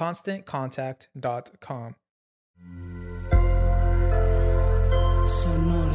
ConstantContact.com. Sonoro.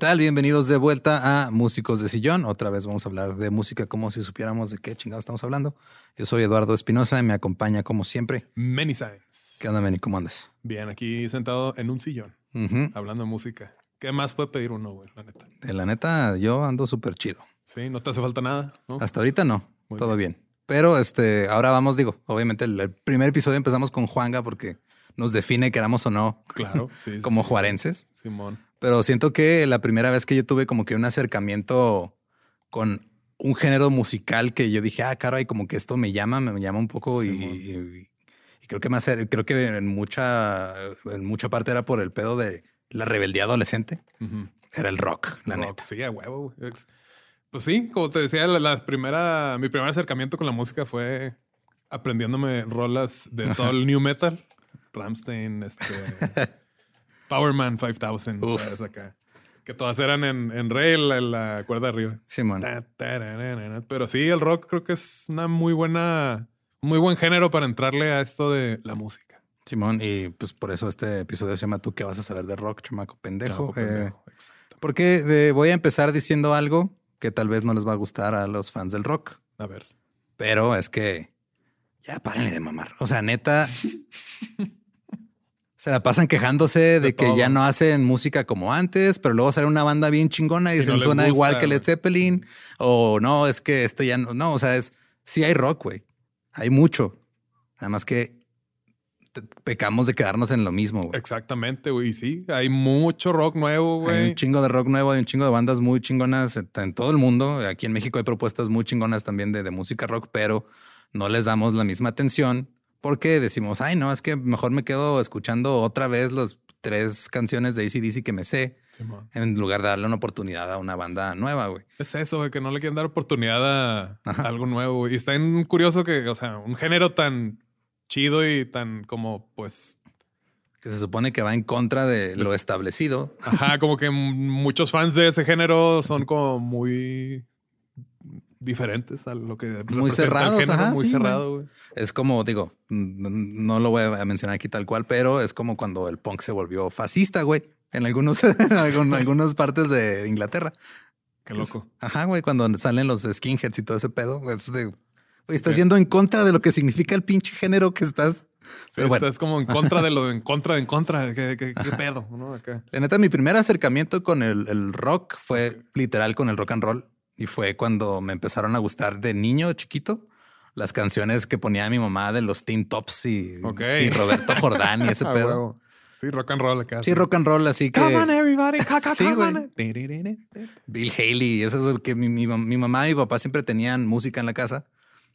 Tal? Bienvenidos de vuelta a Músicos de Sillón. Otra vez vamos a hablar de música como si supiéramos de qué chingados estamos hablando. Yo soy Eduardo Espinosa y me acompaña como siempre. Many Signs. ¿Qué onda, Manny? ¿Cómo andas? Bien, aquí sentado en un sillón, Ujú. hablando de música. ¿Qué más puede pedir uno, güey? La neta. Eh, La neta, yo ando súper chido. Sí, no te hace falta nada, ¿no? Hasta ahorita no, Muy todo bien. Pero este, ahora vamos, digo, obviamente el, el primer episodio empezamos con Juanga porque nos define queramos o no Claro, sí. sí, como sí. juarenses. Simón. Pero siento que la primera vez que yo tuve como que un acercamiento con un género musical que yo dije, ah, caray, como que esto me llama, me llama un poco y, Simón. y- y creo que más, creo que en mucha, en mucha parte era por el pedo de la rebeldía adolescente. Era el rock, la Rock, neta. Sí, a huevo. Pues sí, como te decía, la, la primera, mi primer acercamiento con la música fue aprendiéndome rolas de todo el new metal. Ramstein, este, Powerman 5000, Uf. ¿sabes? Acá. Que todas eran en, en rail, en la cuerda arriba. Simón. Pero sí, el rock creo que es una muy buena, muy buen género para entrarle a esto de la música. Simón. Y pues por eso este episodio se llama Tú qué vas a saber de rock, chamaco pendejo. Eh, pendejo. Exacto. porque voy a empezar diciendo algo que tal vez no les va a gustar a los fans del rock. A ver. Pero es que ya párenle de mamar. O sea, neta. se la pasan quejándose de, De que todo. ya no hacen música como antes, pero luego sale una banda bien chingona y, Y dicen no les suena gusta, igual que Led. Zeppelin. O no, es que esto ya no. No, o sea, es sí hay rock, güey. Hay mucho. Nada más que pecamos de quedarnos en lo mismo. güey. Exactamente, güey. Sí, hay mucho rock nuevo, Hay güey. un chingo de rock nuevo, hay un chingo de bandas muy chingonas en, en todo el mundo. Aquí en México hay propuestas muy chingonas también de, de música rock, pero no les damos la misma atención porque decimos, ay, no, es que mejor me quedo escuchando otra vez las tres canciones de ACDC que me sé Simón. en lugar de darle una oportunidad a una banda nueva, güey. Es eso, güey, que no le quieren dar oportunidad a a algo nuevo. Y está en curioso que, o sea, un género tan chido y tan como, pues, Que se supone que va en contra de lo establecido. ajá, como que muchos fans de ese género son como muy diferentes a lo que Muy cerrados, género, ajá, muy sí, cerrado, güey. Es como, digo, no lo voy a mencionar aquí tal cual, pero es como cuando el punk se volvió fascista, güey, en algunos, en algunas partes de Inglaterra. Qué loco. Ajá, güey, cuando salen los skinheads y todo ese pedo, es de, güey, estás yendo en contra de lo que significa el pinche género que estás. Sí, Pero bueno. estás como en contra de lo de en contra de en contra. ¿Qué, qué- qué pedo? ¿no? Acá. La neta, mi primer acercamiento con el, el rock fue literal con el rock and roll y fue cuando me empezaron a gustar de niño chiquito las canciones que ponía mi mamá de los Teen Tops y, Roberto Jordán y ese Ah, pedo. huevo. Sí, rock and roll acá. Sí, rock and roll, así que Come on, everybody. ca- ca- Sí, come on. Bill Haley, eso es lo que mi, mi, mi mamá y mi papá siempre tenían música en la casa.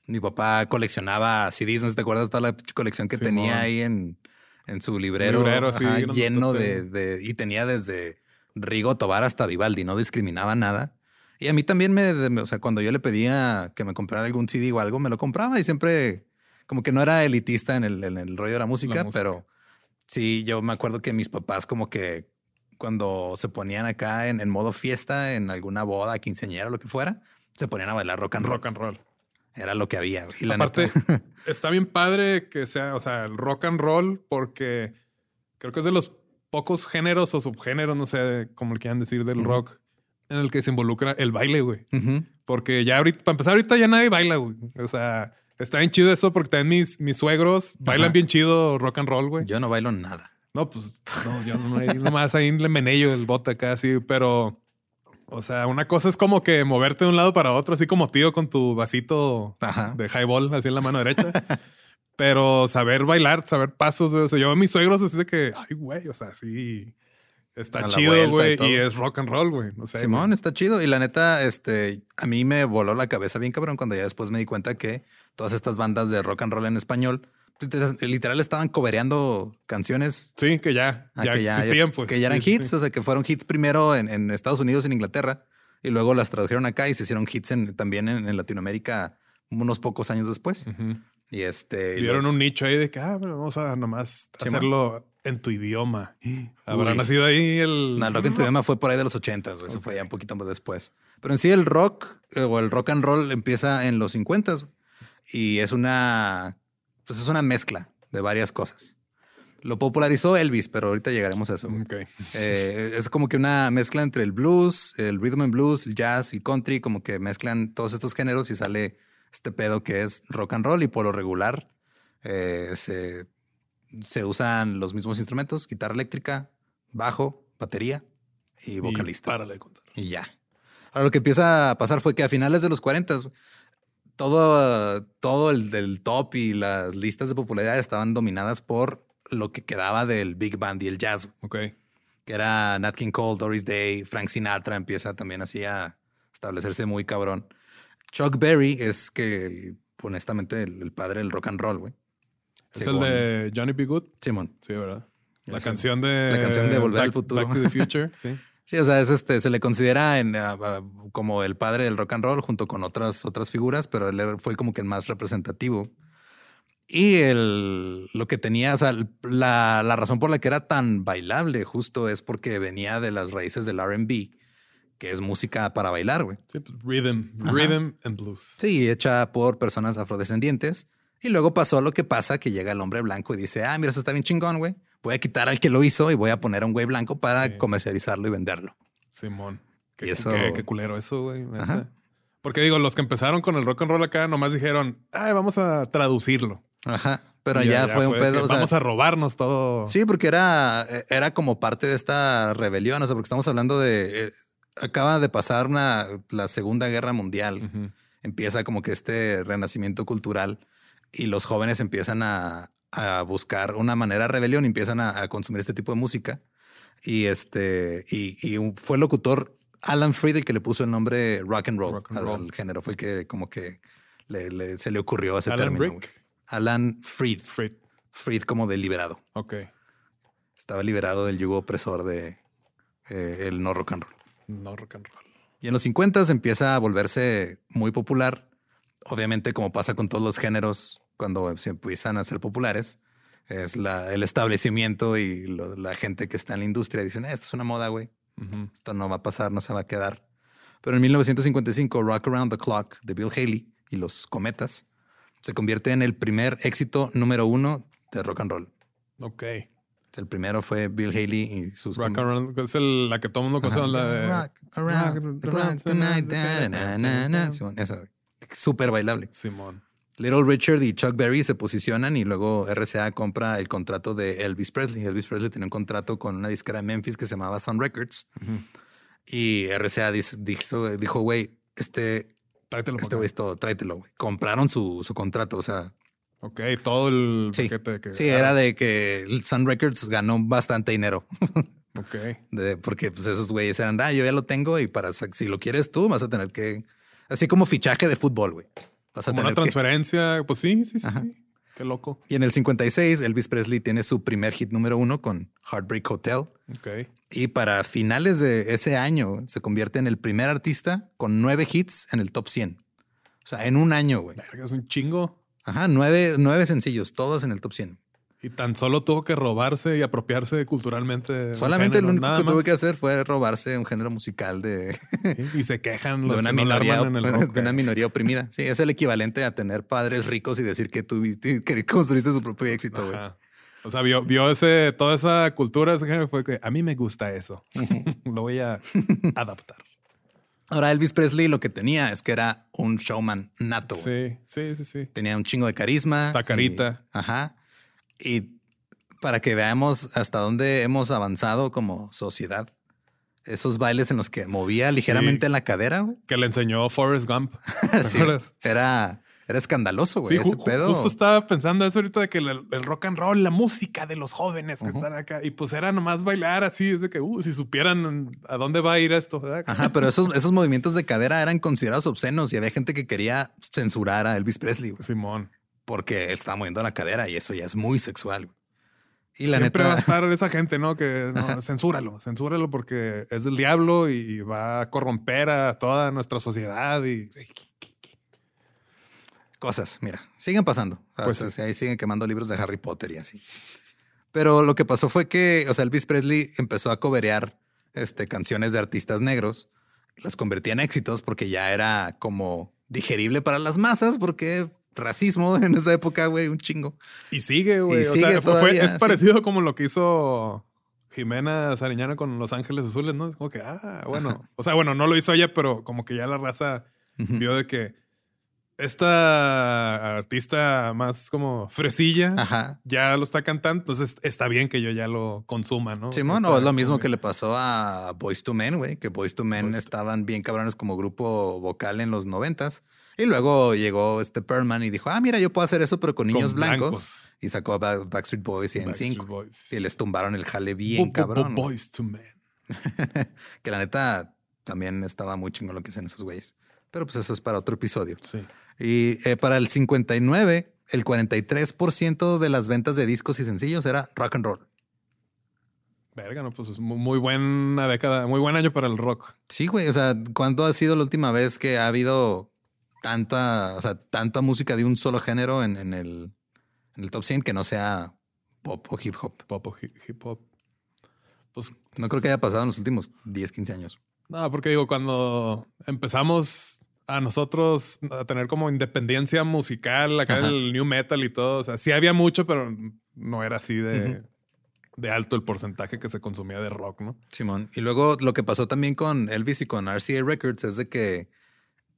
Mi papá coleccionaba CDs, no te acuerdas toda la colección que tenía ahí en, en su librero, Librero, sí, ajá, grandotote. lleno de, de- y tenía desde Rigo Tobar hasta Vivaldi, no discriminaba nada. Y a mí también me, o sea, cuando yo le pedía que me comprara algún CD o algo, me lo compraba y siempre como que no era elitista en el, en el rollo de la música, música. pero sí, yo me acuerdo que mis papás como que cuando se ponían acá en, en modo fiesta, en alguna boda, quinceañera, lo que fuera, se ponían a bailar rock and roll. Rock and roll. Era lo que había. Y la Aparte, neta, está bien padre que sea, o sea, el rock and roll, porque creo que es de los pocos géneros o subgéneros, no sé cómo le quieran decir, del rock, en el que se involucra el baile, güey. Ujú. Porque ya ahorita, para empezar, ahorita ya nadie baila, güey. O sea, está bien chido eso porque también mis, mis suegros bailan Ajá. bien chido rock and roll, güey. yo no bailo nada. No, pues no, yo no, ahí nomás ahí le menello el bote acá así, pero o sea, una cosa es como que moverte de un lado para otro, así como tío con tu vasito Ajá. de highball así en la mano derecha. pero saber bailar, saber pasos, güey. O sea, yo a mis suegros así de que, ay, güey, o sea, sí está chido, y güey. todo. Y, es rock and roll, güey. No sé. Simón está chido. Y la neta, este, a mí me voló la cabeza bien cabrón cuando ya después me di cuenta que todas estas bandas de rock and roll en español, literal, literal estaban cobereando canciones Sí, que ya, Ah, ya que ya, existían, pues. que ya eran Sí, hits, sí. o sea, que fueron hits primero en, en Estados Unidos y en Inglaterra, y luego las tradujeron acá y se hicieron hits en- también en, en Latinoamérica unos pocos años después. Y este. y Dieron lo- un nicho ahí de que, ah, bueno, vamos a nomás Sí, hacerlo en tu idioma. Habrá Uy. nacido ahí el. No, el rock en tu idioma fue por ahí de los ochentas, eso fue ya un poquito más después. Pero en sí el rock eh, o el rock and roll empieza en los 50 y es una, pues es una mezcla de varias cosas. Lo popularizó Elvis, pero ahorita llegaremos a eso. güey. Ok. Eh, es como que una mezcla entre el blues, el rhythm and blues, el jazz, el country, como que mezclan todos estos géneros y sale este pedo que es rock and roll y por lo regular eh, se, se usan los mismos instrumentos, guitarra eléctrica, bajo, batería y vocalista. párale de contar. Y ya. Ahora lo que empieza a pasar fue que a finales de los 40 todo, todo el del top y las listas de popularidad estaban dominadas por lo que quedaba del big band y el jazz, Ok. que era Nat King Cole, Doris Day, Frank Sinatra empieza también así a establecerse muy cabrón. Chuck Berry es que honestamente el, el padre del rock and roll, güey. Es el de Johnny B. Good. Simón. Sí, ¿verdad? La canción de. la canción de Volver al Futuro. Back to the Future. sí. Sí, o sea, es este, se le considera en, ah, ah, como el padre del rock and roll junto con otras, otras figuras, pero él fue como que el más representativo. Y el, lo que tenía, o sea, la, la razón por la que era tan bailable justo es porque venía de las raíces del RB, que es música para bailar, güey. Sí, pues, rhythm. Rhythm and blues. Sí, hecha por personas afrodescendientes. Y luego pasó lo que pasa, que llega el hombre blanco y dice, ah, mira, eso está bien chingón, güey. Voy a quitar al que lo hizo y voy a poner a un güey blanco para Sí. comercializarlo y venderlo. Simón. Y Qué, eso- qué- qué culero eso, güey. Porque digo, los que empezaron con el rock and roll acá nomás dijeron, ay, vamos a traducirlo. Ajá. Pero ya, fue un pedo. que o sea, vamos a robarnos todo. Sí, porque era, era como parte de esta rebelión, o sea, porque estamos hablando de... eh, acaba de pasar una, la Segunda Guerra Mundial, empieza como que este renacimiento cultural y los jóvenes empiezan a, a buscar una manera de rebelión, y empiezan a, a consumir este tipo de música. Y este, y, fue el locutor Alan Freed el que le puso el nombre rock and roll, Rock and al, roll. al género, fue el que como que le- le- se le ocurrió ese Alan término. Rick. Alan Freed, Frit. Freed como de liberado. Ok. Estaba liberado del yugo opresor de eh, el no rock and roll. No rock and roll. Y en los 50 empieza a volverse muy popular. Obviamente, como pasa con todos los géneros, cuando se empiezan a ser populares, es la, el establecimiento y lo- la gente que está en la industria dicen, "Eh, esto es una moda, güey. Esto no va a pasar, no se va a quedar. Pero en 1955, Rock Around the Clock de Bill Haley y los Cometas se convierte en el primer éxito número uno de rock and roll. Ok. El primero fue Bill Haley y sus Rock Around, es el- la que todo el mundo conoce, la de... Rock around the clock tonight, esa. Súper bailable. Simón. Little Richard y Chuck Berry se posicionan y luego RCA compra el contrato de Elvis Presley. Elvis Presley tenía un contrato con una disquera de Memphis que se llamaba Sun Records. Y RCA dijo, dijo, güey, este, Tráetelo este güey es todo, tráetelo, güey. Compraron su, su contrato, o sea, Ok, todo el sí. paquete que... Sí, era de que Sun Records ganó bastante dinero. Ok. De- porque pues esos güeyes eran, ah, yo ya lo tengo y para si lo quieres tú vas a tener que, así como fichaje de fútbol, güey. Vas a Como una que- transferencia. Pues sí, sí, sí, sí. Qué loco. Y en el 56, Elvis Presley tiene su primer hit número uno con Heartbreak Hotel. Ok. Y para finales de ese año se convierte en el primer artista con nueve hits en el top 100. O sea, en un año, güey. Es un chingo. Ajá, nueve, nueve sencillos, todos en el top 100. Y tan solo tuvo que robarse y apropiarse culturalmente. Solamente lo único que tuvo que hacer fue robarse un género musical de, Sí, Y se quejan de los una, que no la minoría, en el rock. de una minoría oprimida. Sí, es el equivalente a tener padres ricos y decir que tuviste, que construiste su propio éxito, güey. O sea, vio, vio ese, toda esa cultura, ese género, fue que a mí me gusta eso. Lo voy a adaptar. Ahora, Elvis Presley lo que tenía es que era un showman nato. Sí, sí, sí, sí. Tenía un chingo de carisma. Tacarita. y- ajá. Y para que veamos hasta dónde hemos avanzado como sociedad. Esos bailes en los que movía ligeramente Sí. la cadera. Que le enseñó Forrest Gump. Era, era escandaloso, güey. Sí, ju- pedo. justo estaba pensando eso ahorita de que el, el rock and roll, la música de los jóvenes que están acá, y pues era nomás bailar así, es de que, uh, si supieran a dónde va a ir esto, ¿verdad? Ajá, pero esos, esos movimientos de cadera eran considerados obscenos y había gente que quería censurar a Elvis Presley Simón. Porque él estaba moviendo la cadera y eso ya es muy sexual. Y la Siempre va a estar esa gente, ¿no? Que no, censúralo, censúralo porque es del diablo y va a corromper a toda nuestra sociedad y cosas, mira, siguen pasando. Pues ahí siguen quemando libros de Harry Potter y así. Pero lo que pasó fue que, o sea, Elvis Presley empezó a coberear este, canciones de artistas negros, las convertía en éxitos porque ya era como digerible para las masas, porque racismo en esa época, güey, un chingo. Y sigue, güey. O sigue sea, fue- es sí. parecido como lo que hizo Jimena Sariñana con Los Ángeles Azules, ¿no? Es como que, ah, bueno. O sea, bueno, no lo hizo ella, pero como que ya la raza vio de que esta artista más como fresilla Ajá. ya lo está cantando. Entonces está bien que yo ya lo consuma, ¿no? Simón, Está o es lo mismo que le pasó a Boys to Men, güey, que Boys to Men estaban bien cabrones como grupo vocal en los noventas. Y luego llegó este Perlman y dijo, ah, mira, yo puedo hacer eso, pero con niños blancos. blancos. Y sacó a Ba- Backstreet Boys y Backstreet NSYNC. Boys. Y les tumbaron el jale bien bo- cabrón. bo- güey. Boys to Men. que la neta también estaba muy chingón lo que hacen esos güeyes. Pero pues eso es para otro episodio. Sí. Y eh, para el 59, el 43% de las ventas de discos y sencillos era rock and roll. Verga, no, pues es muy, muy buena década, muy buen año para el rock. Sí, güey. O sea, ¿cuándo ha sido la última vez que ha habido tanta, o sea, tanta música de un solo género en, en el, en el top 100 que no sea pop o hip hop? Pop o hi- hip hop. Pues No creo que haya pasado en los últimos 10, 15 años. No, porque digo, cuando empezamos a nosotros a tener como independencia musical, acá Ajá. el new metal y todo, o sea, sí había mucho, pero no era así de, de alto el porcentaje que se consumía de rock, ¿no? Simón. Y luego lo que pasó también con Elvis y con RCA Records es de que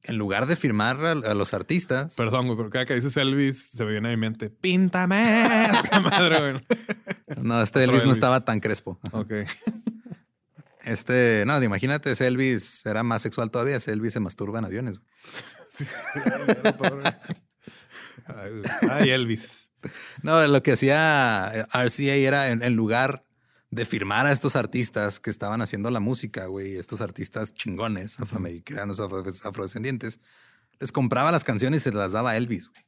en lugar de firmar a, a los artistas, Perdón, güey, pero cada que dices Elvis se me viene a mi mente, píntame. esa madre, güey. no, este Elvis no estaba tan crespo. Ok. Este, no, imagínate, ese Elvis era más sexual todavía. Ese Elvis se masturba en aviones. güey. Sí, sí. Ay, Elvis. No, lo que hacía eh, RCA era en, en lugar de firmar a estos artistas que estaban haciendo la música, güey, estos artistas chingones, afroamericanos, afro- afrodescendientes, les compraba las canciones y se las daba a Elvis, güey.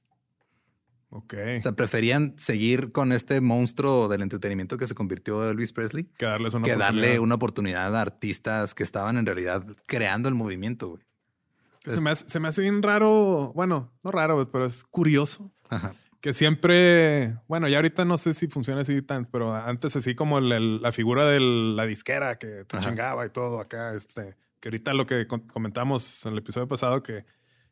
Ok. O sea, preferían seguir con este monstruo del entretenimiento que se convirtió Elvis Presley que darles una que darle oportunidad. una oportunidad a artistas que estaban en realidad creando el movimiento, güey. Se me, hace, se me hace bien raro, bueno, no raro, pero es curioso Ajá. Que siempre, bueno, ya ahorita no sé si funciona así tan, pero antes así como la figura de la disquera que te chingaba y todo acá, este, que ahorita lo que comentamos en el episodio pasado, que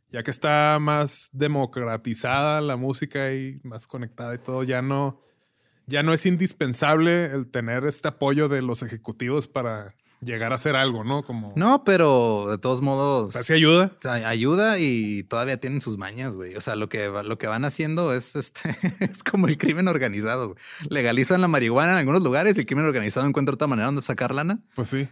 ya que está más democratizada la música y más conectada y todo, ya no, ya no es indispensable el tener este apoyo de los ejecutivos para llegar a hacer algo, ¿no? Como, No, pero de todos modos. o sea, sí ayuda. O sea, ayuda y todavía tienen sus mañas, güey. O sea, lo que, lo que van haciendo es este es como el crimen organizado. güey. Legalizan la marihuana en algunos lugares y el crimen organizado encuentra otra manera donde sacar lana. Pues sí.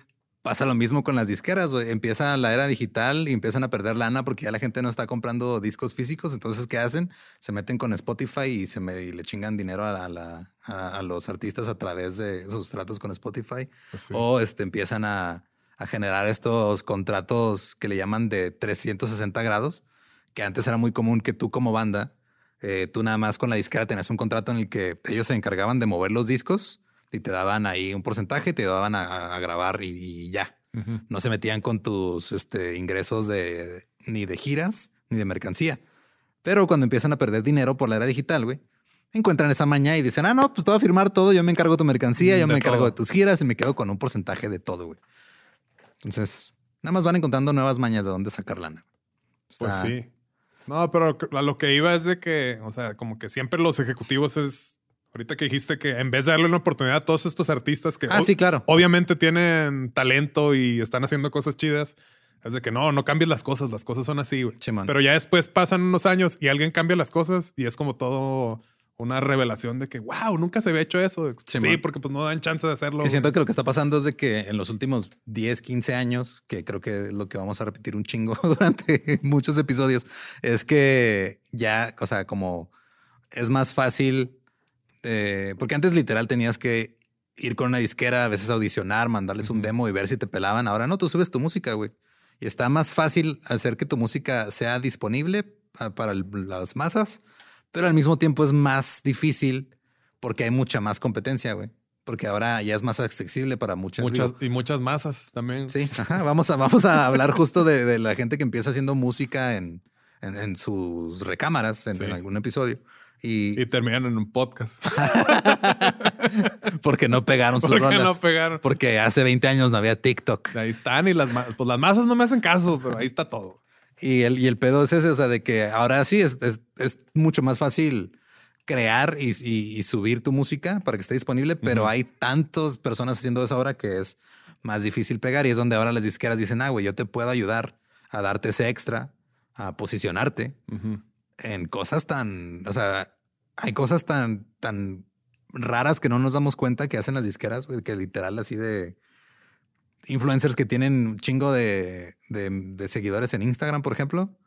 Pasa lo mismo con las disqueras. Empieza la era digital y empiezan a perder lana porque ya la gente no está comprando discos físicos. Entonces, ¿qué hacen? Se meten con Spotify y se me, y le chingan dinero a, la- a la- a- a los artistas a través de sus tratos con Spotify. Pues sí. O este, empiezan a, a generar estos contratos que le llaman de 360 grados, que antes era muy común que tú como banda, eh, tú nada más con la disquera tenías un contrato en el que ellos se encargaban de mover los discos y te daban ahí un porcentaje y te daban a, a grabar y, y ya. No se metían con tus este, ingresos de ni de giras ni de mercancía. Pero cuando empiezan a perder dinero por la era digital, güey, encuentran esa maña y dicen, ah, no, pues te voy a firmar todo, yo me encargo de tu mercancía, yo De me encargo todo. de tus giras y me quedo con un porcentaje de todo, güey. Entonces, nada más van encontrando nuevas mañas de dónde sacar lana. Pues Está- sí. No, pero a lo que iba es de que, o sea, como que siempre los ejecutivos es. Ahorita que dijiste que en vez de darle una oportunidad a todos estos artistas que Ah, sí, claro. obviamente tienen talento y están haciendo cosas chidas, es de que no, no cambies las cosas, las cosas son así, güey. Pero ya después pasan unos años y alguien cambia las cosas y es como todo una revelación de que, wow, nunca se había hecho eso. Sí, porque pues no dan chance de hacerlo. Y siento que lo que está pasando es de que en los últimos 10, 15 años, que creo que es lo que vamos a repetir un chingo durante muchos episodios, es que ya, o sea, como es más fácil, eh, porque antes literal tenías que ir con una disquera, a veces audicionar, mandarles un demo y ver si te pelaban. Ahora no, tú subes tu música, güey. Y está más fácil hacer que tu música sea disponible ah, para el- las masas, pero al mismo tiempo es más difícil porque hay mucha más competencia, güey. Porque ahora ya es más accesible para muchas. Muchas, digo, y muchas masas también. Sí, ajá, vamos a, vamos a hablar justo de, de la gente que empieza haciendo música en, en, en sus recámaras en, Sí. en algún episodio. Y, Y terminan en un podcast. porque no pegaron sus Porque rolas. no pegaron. Porque hace 20 años no había TikTok. Ahí están y las, pues las masas no me hacen caso, pero ahí está todo. Y el, y el pedo es ese, o sea, de que ahora sí es, es, es mucho más fácil crear y, y- y subir tu música para que esté disponible, pero hay tantas personas haciendo eso ahora que es más difícil pegar y es donde ahora las disqueras dicen, ah, güey, yo te puedo ayudar a darte ese extra, a posicionarte en cosas tan, o sea, hay cosas tan, tan raras que no nos damos cuenta que hacen las disqueras, güey, que literal así de influencers que tienen un chingo de, de- de seguidores en Instagram, por ejemplo.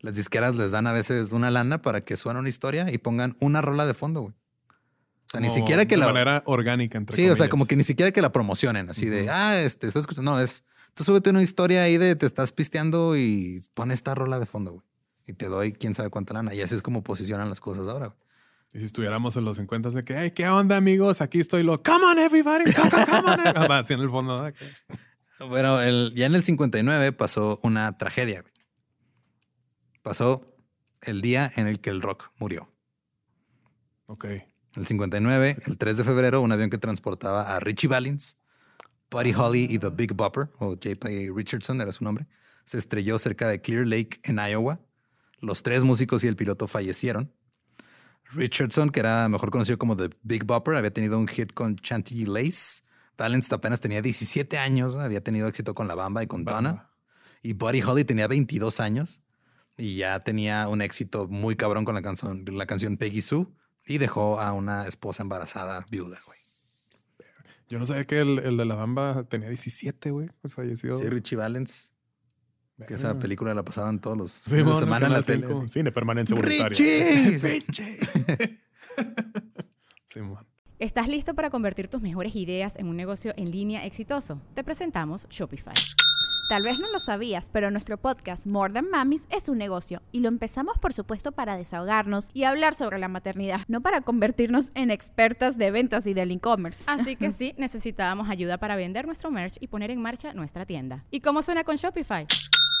Las disqueras les dan a veces una lana para que suene una historia y pongan una rola de fondo, güey. O sea, ni siquiera que de la... manera orgánica, entre Sí, o sea, comillas. como que ni siquiera que la promocionen, así de, ah, este, estoy escuchando. No, es, tú súbete una historia ahí de te estás pisteando y pon esta rola de fondo, güey. Y te doy quién sabe cuánta lana. Y así es como posicionan las cosas ahora, güey. Y si estuviéramos en los 50 de que, hey, ¿qué onda, amigos? Aquí estoy lo, come on, everybody, come, come, come on. Así en el fondo. ¿no? Bueno, el, ya en el 59 pasó una tragedia, güey. Pasó el día en el que el rock murió. Ok. El 59, el 3 de febrero, un avión que transportaba a Richie Valens, Buddy Holly y The Big Bopper, o J.P. Richardson era su nombre, se estrelló cerca de Clear Lake en Iowa. Los tres músicos y el piloto fallecieron. Richardson, que era mejor conocido como The Big Bopper, había tenido un hit con Chantilly Lace. Valens apenas tenía 17 años, había tenido éxito con La Bamba y con Donna. Y Buddy Holly tenía 22 años y ya tenía un éxito muy cabrón con la canción, la canción Peggy Sue y dejó a una esposa embarazada viuda, güey. Yo no sabía que el, el de la bamba tenía 17, güey. Falleció. Sí, Richie Valens, que esa película la pasaban todos los Sí, bueno, semana en la tele. Cine. Richie. Sí, man. ¿Estás listo para convertir tus mejores ideas en un negocio en línea exitoso? Te presentamos Shopify. Tal vez no lo sabías, pero nuestro podcast More Than Mamis es un negocio y lo empezamos por supuesto para desahogarnos y hablar sobre la maternidad, no para convertirnos en expertas de ventas y del e-commerce. Así que sí, necesitábamos ayuda para vender nuestro merch y poner en marcha nuestra tienda. ¿Y cómo suena con Shopify?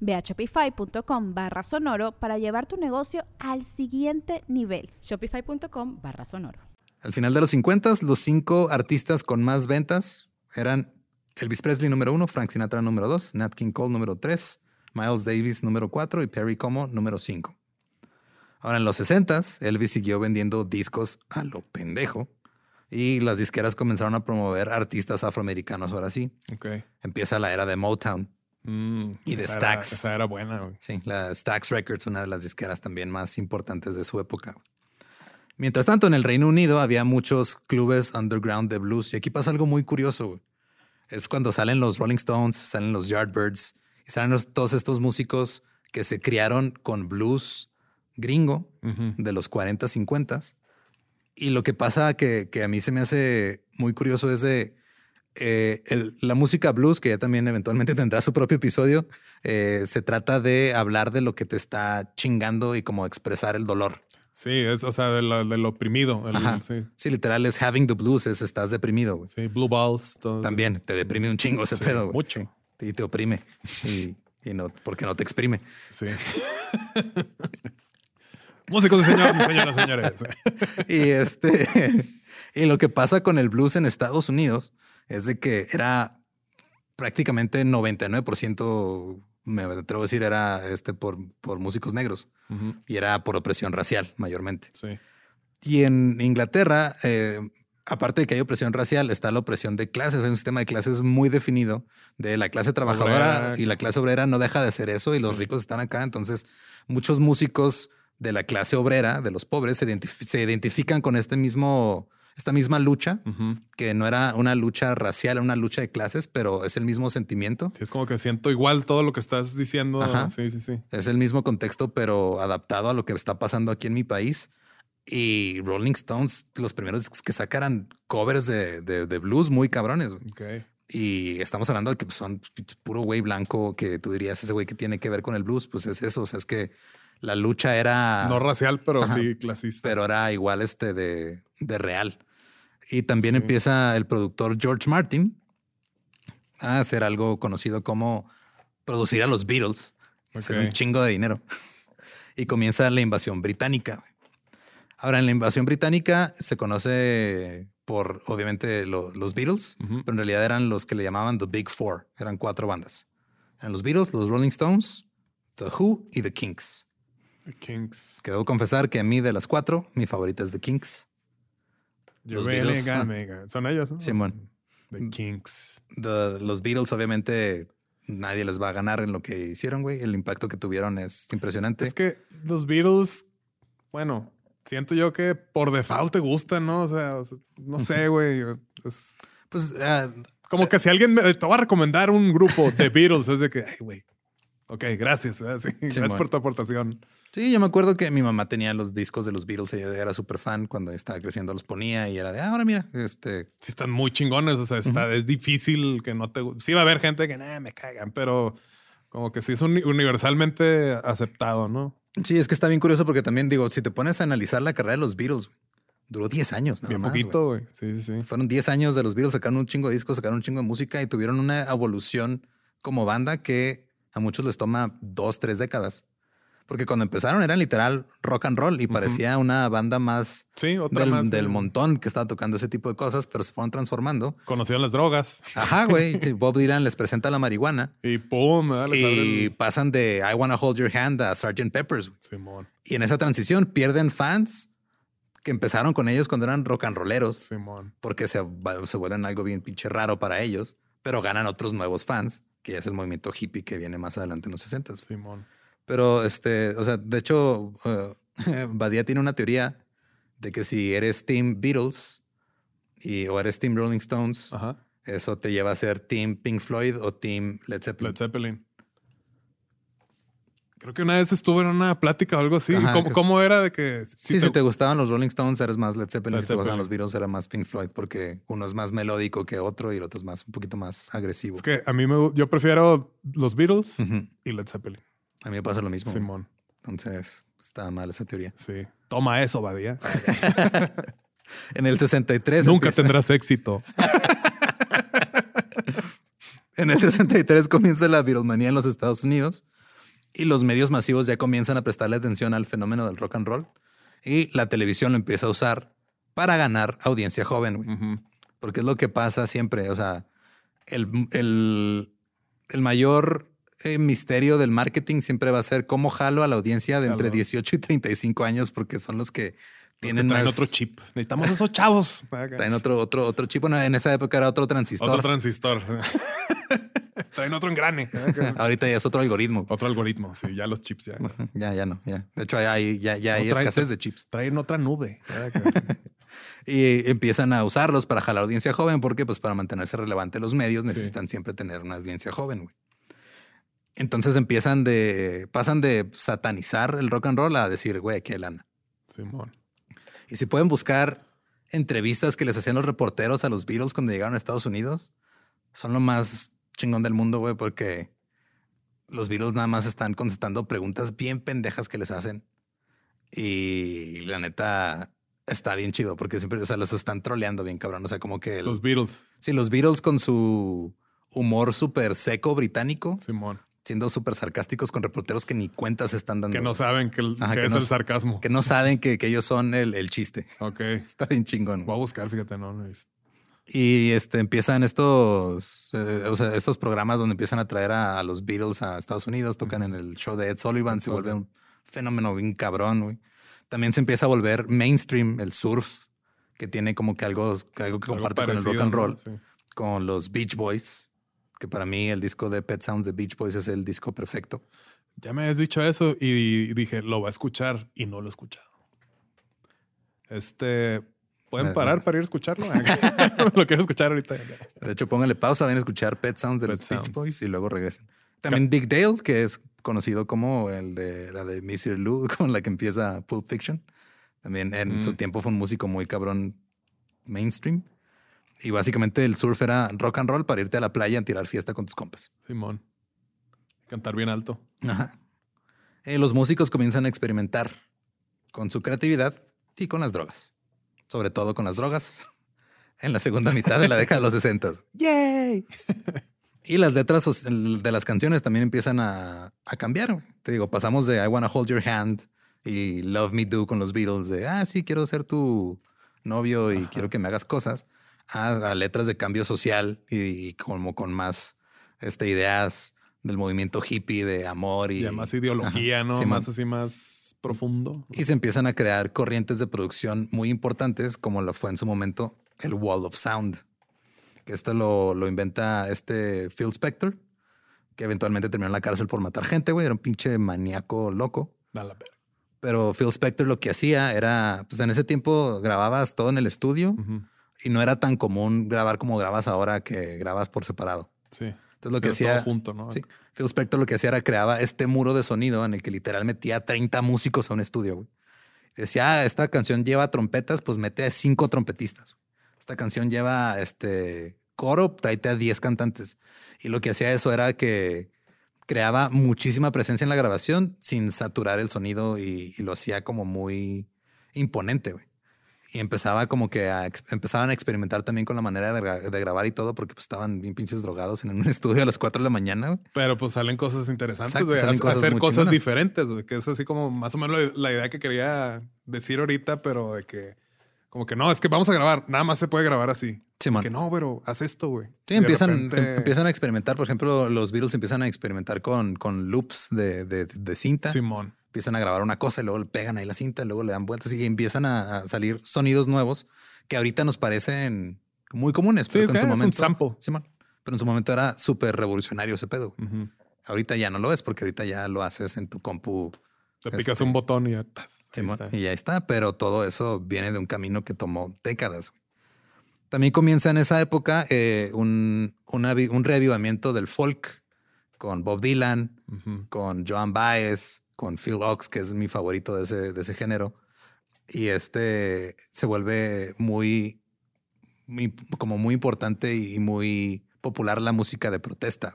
Ve a shopify.com barra sonoro para llevar tu negocio al siguiente nivel. Shopify.com barra sonoro. Al final de los 50, los cinco artistas con más ventas eran Elvis Presley número uno, Frank Sinatra número dos, Nat King Cole número tres, Miles Davis número cuatro y Perry Como número cinco. Ahora en los 60, Elvis siguió vendiendo discos a lo pendejo y las disqueras comenzaron a promover artistas afroamericanos ahora sí. Ok. Empieza la era de Motown. Mm, Y de esa Stax. Era, esa era buena, güey. Sí, la Stax Records, una de las disqueras también más importantes de su época. Mientras tanto, en el Reino Unido había muchos clubes underground de blues y aquí pasa algo muy curioso. güey. Es cuando salen los Rolling Stones, salen los Yardbirds y salen los- todos estos músicos que se criaron con blues gringo de los 40, 50. Y lo que pasa que, que a mí se me hace muy curioso es de eh, el- la música blues, que ya también eventualmente tendrá su propio episodio, eh, se trata de hablar de lo que te está chingando y como expresar el dolor. Sí, es, o sea, de del oprimido. el- Ajá. sí. Sí, literal es having the blues, es estás deprimido. güey. Sí, blue balls. todo. También te deprime un chingo ese Sí, pedo. mucho. Sí. Y te oprime. Y, y no, porque no te exprime. Sí. Músicos y señores, señoras, señores. Y este, y lo que pasa con el blues en Estados Unidos es de que era prácticamente 99%, me atrevo a decir, era este por, por músicos negros Ujú, y era por opresión racial mayormente. Sí. Y en Inglaterra, eh, aparte de que hay opresión racial, está la opresión de clases. Hay un sistema de clases muy definido de la clase trabajadora Obrera. y la clase obrera no deja de hacer eso y los Sí. ricos están acá. Entonces, muchos músicos de la clase obrera, de los pobres, se, identif- se identifican con este mismo, esta misma lucha, que no era una lucha racial, era una lucha de clases, pero es el mismo sentimiento. Sí, es como que siento igual todo lo que estás diciendo. Ajá. Sí, sí, sí. Es el mismo contexto, pero adaptado a lo que está pasando aquí en mi país. Y Rolling Stones, los primeros que sacaran covers de, de- de blues muy cabrones. Y estamos hablando de que pues, son puro güey blanco que tú dirías ese güey que tiene que ver con el blues. Pues es eso. O sea, es que la lucha era, No racial, pero Ajá. sí clasista. pero era igual este de, de real. Y también Sí. empieza el productor George Martin a hacer algo conocido como producir a los Beatles, y hacer un chingo de dinero. Y comienza la invasión británica. Ahora, en la invasión británica se conoce por, obviamente, lo- los Beatles, pero en realidad eran los que le llamaban The Big Four. Eran cuatro bandas. Eran los Beatles, los Rolling Stones, The Who y The Kinks. The Kinks. Que debo confesar que a mí de las cuatro, mi favorita es The Kinks. Los Beatles, Mega, ah. Mega. Son ellos, ¿no? Simón. The Kinks. The- los Beatles, obviamente, nadie les va a ganar en lo que hicieron, güey. El impacto que tuvieron es impresionante. Es que los Beatles, bueno, siento yo que por default te gustan, ¿no? O sea, o sea, no sé, güey. Es Pues ah, como que si alguien me te va a recomendar un grupo de Beatles, es de que, ay, güey. Ok, gracias. ¿eh? Sí, gracias por tu aportación. sí, yo me acuerdo que mi mamá tenía los discos de los Beatles. Ella era súper fan cuando estaba creciendo, los ponía y era de "Ah, ahora mira, este. Sí, están muy chingones. O sea, está, es difícil que no te Sí, va a haber gente que nah, me cagan, pero como que sí es uni- universalmente aceptado, ¿no? Sí, es que está bien curioso porque también digo, si te pones a analizar la carrera de los Beatles, duró 10 años, nada Bien más, poquito, güey. Sí, sí, sí. Fueron 10 años de los Beatles, sacaron un chingo de discos, sacaron un chingo de música y tuvieron una evolución como banda que a muchos les toma dos, tres décadas. Porque cuando empezaron eran literal rock and roll y parecía una banda más Sí, otra del, más. del sí. montón que estaba tocando ese tipo de cosas, pero se fueron transformando. Conocieron las drogas Ajá, güey. Bob Dylan les presenta la marihuana y pum, y el- pasan de I Wanna Hold Your Hand a Sgt. Peppers. Simón, Y en esa transición pierden fans que empezaron con ellos cuando eran rock and rolleros Simón. porque se, se vuelven algo bien pinche raro para ellos, pero ganan otros nuevos fans, que ya es el movimiento hippie que viene más adelante en los 60. Simón. Pero, este, o sea, de hecho, eh, Badía tiene una teoría de que si eres Team Beatles y, o eres Team Rolling Stones, Ajá. eso te lleva a ser Team Pink Floyd o Team Led Zeppelin. Led Zeppelin. Creo que una vez estuve en una plática o algo así. Ajá, ¿Cómo, que- cómo era de que Sí, si te gustaban los Rolling Stones, eres más Led Zeppelin. Led si te gustaban los Beatles, era más Pink Floyd, porque uno es más melódico que otro y el otro es más un poquito más agresivo. Es que a mí me yo prefiero los Beatles y Led Zeppelin. A mí me pasa lo mismo. Simón. Entonces, está mal esa teoría. Sí. Toma eso, Badía. En el 63. Nunca empieza- tendrás éxito. En el 63 comienza la virusmanía en los Estados Unidos y los medios masivos ya comienzan a prestarle atención al fenómeno del rock and roll y la televisión lo empieza a usar para ganar audiencia joven, güey. Ujú. Porque es lo que pasa siempre. O sea, el, el, el mayor eh, misterio del marketing siempre va a ser cómo jalo a la audiencia de entre Jalo. 18 y 35 años porque son los que Los que tienen traen más- otro chip. Necesitamos esos chavos. Traen otro, otro, otro chip. Bueno, en esa época era otro transistor. Otro transistor. traen otro engrane. Ahorita ya es otro algoritmo. otro algoritmo. Sí, ya los chips ya. Ya, ya no, ya. De hecho, ya hay, ya, ya hay escasez de chips. Traen otra nube. Y empiezan a usarlos para jalar audiencia joven porque, pues, para mantenerse relevante los medios necesitan siempre tener una audiencia joven, güey. Entonces empiezan de, pasan de satanizar el rock and roll a decir, güey, qué lana. Simón. Y si pueden buscar entrevistas que les hacían los reporteros a los Beatles cuando llegaron a Estados Unidos, son lo más chingón del mundo, güey, porque los Beatles nada más están contestando preguntas bien pendejas que les hacen. Y la neta está bien chido porque siempre o sea, los están troleando bien cabrón. O sea, como que el- Los Beatles. sí, los Beatles con su humor súper seco británico, Simón. siendo súper sarcásticos con reporteros que ni cuentas están dando. Que no saben que, el- Ajá, que que es no el sarcasmo. que no saben que, que ellos son el, el chiste. Ok. Está bien chingón. Voy a buscar, fíjate, no, no es. Y este empiezan estos, eh, o sea, estos programas donde empiezan a traer a, a los Beatles a Estados Unidos, tocan en el show de Ed Sullivan, se vuelve un fenómeno bien cabrón, güey. También se empieza a volver mainstream el surf, que tiene como que algo, algo que Algo comparte con el rock and ¿no? roll, Sí. con los Beach Boys, que para mí el disco de Pet Sounds de Beach Boys es el disco perfecto. Ya me has dicho eso y dije, lo va a escuchar y no lo he escuchado. Este, ¿pueden Me- parar para ir a escucharlo? lo quiero escuchar ahorita. De hecho, póngale pausa, ven a escuchar Pet Sounds de Pet los Beach. Boys y luego regresen. También Dick Dale, que es conocido como el de la de Mr. Lou, con la que empieza Pulp Fiction. También en Mm. su tiempo fue un músico muy cabrón mainstream. Y básicamente el surf era rock and roll para irte a la playa a tirar fiesta con tus compas. Simón. Cantar bien alto. Ajá. Eh, los músicos comienzan a experimentar con su creatividad y con las drogas. Sobre todo con las drogas en la segunda mitad de la década de los 60. ¡Yay! Y las letras de las canciones también empiezan a, a cambiar. Te digo, pasamos de I Wanna Hold Your Hand y Love Me Do con los Beatles de, ah, sí, quiero ser tu novio y quiero que me hagas cosas, a, a letras de cambio social y, y como con más este, ideas del movimiento hippie de amor y, Ya más ideología, Ajá, ¿no? sí, más así, más profundo. y se empiezan a crear corrientes de producción muy importantes, como lo fue en su momento el Wall of Sound, que esto lo, lo inventa este Phil Spector, que eventualmente terminó en la cárcel por matar gente, güey, era un pinche maníaco loco. Da la verga. Pero Phil Spector lo que hacía era, pues en ese tiempo grababas todo en el estudio y no era tan común grabar como grabas ahora que grabas por separado. Sí. Entonces lo que Pero hacía... todo junto, ¿no? Sí. Phil Spector lo que hacía era creaba este muro de sonido en el que literal metía 30 músicos a un estudio. Güey. Decía, ah, esta canción lleva trompetas, pues mete a cinco trompetistas. Esta canción lleva este coro, tráete a 10 cantantes. Y lo que hacía eso era que creaba muchísima presencia en la grabación sin saturar el sonido y, y lo hacía como muy imponente. güey. Y empezaba como que a, empezaban a experimentar también con la manera de, gra- de grabar y todo, porque pues, estaban bien pinches drogados en un estudio a las 4 de la mañana. Pero pues salen cosas interesantes, Exacto, salen cosas hacer cosas chingonas. diferentes. Que es así como más o menos la, idea que quería decir ahorita, pero de que como que no, es que vamos a grabar. Nada más se puede grabar así. Simón. que no, pero haz esto, güey. Sí, Y empiezan, repente- em- empiezan a experimentar. Por ejemplo, los Beatles empiezan a experimentar con, con loops de, de- de cinta. Simón. Empiezan a grabar una cosa y luego le pegan ahí la cinta, y luego le dan vueltas y empiezan a, a salir sonidos nuevos que ahorita nos parecen muy comunes. Sí, pero que en su es un momento. sample. Simón. Pero en su momento era súper revolucionario ese pedo. Ujú. Ahorita ya no lo es porque ahorita ya lo haces en tu compu. Te picas Este- un botón y ya. Simón, está. y ya está. Pero todo eso viene de un camino que tomó décadas. También comienza en esa época eh, un, vi- un reavivamiento del folk con Bob Dylan, Ujú. con Joan Baez, con Phil Ox, que es mi favorito de ese, de ese género. Y este se vuelve muy, muy- como muy importante y muy popular la música de protesta.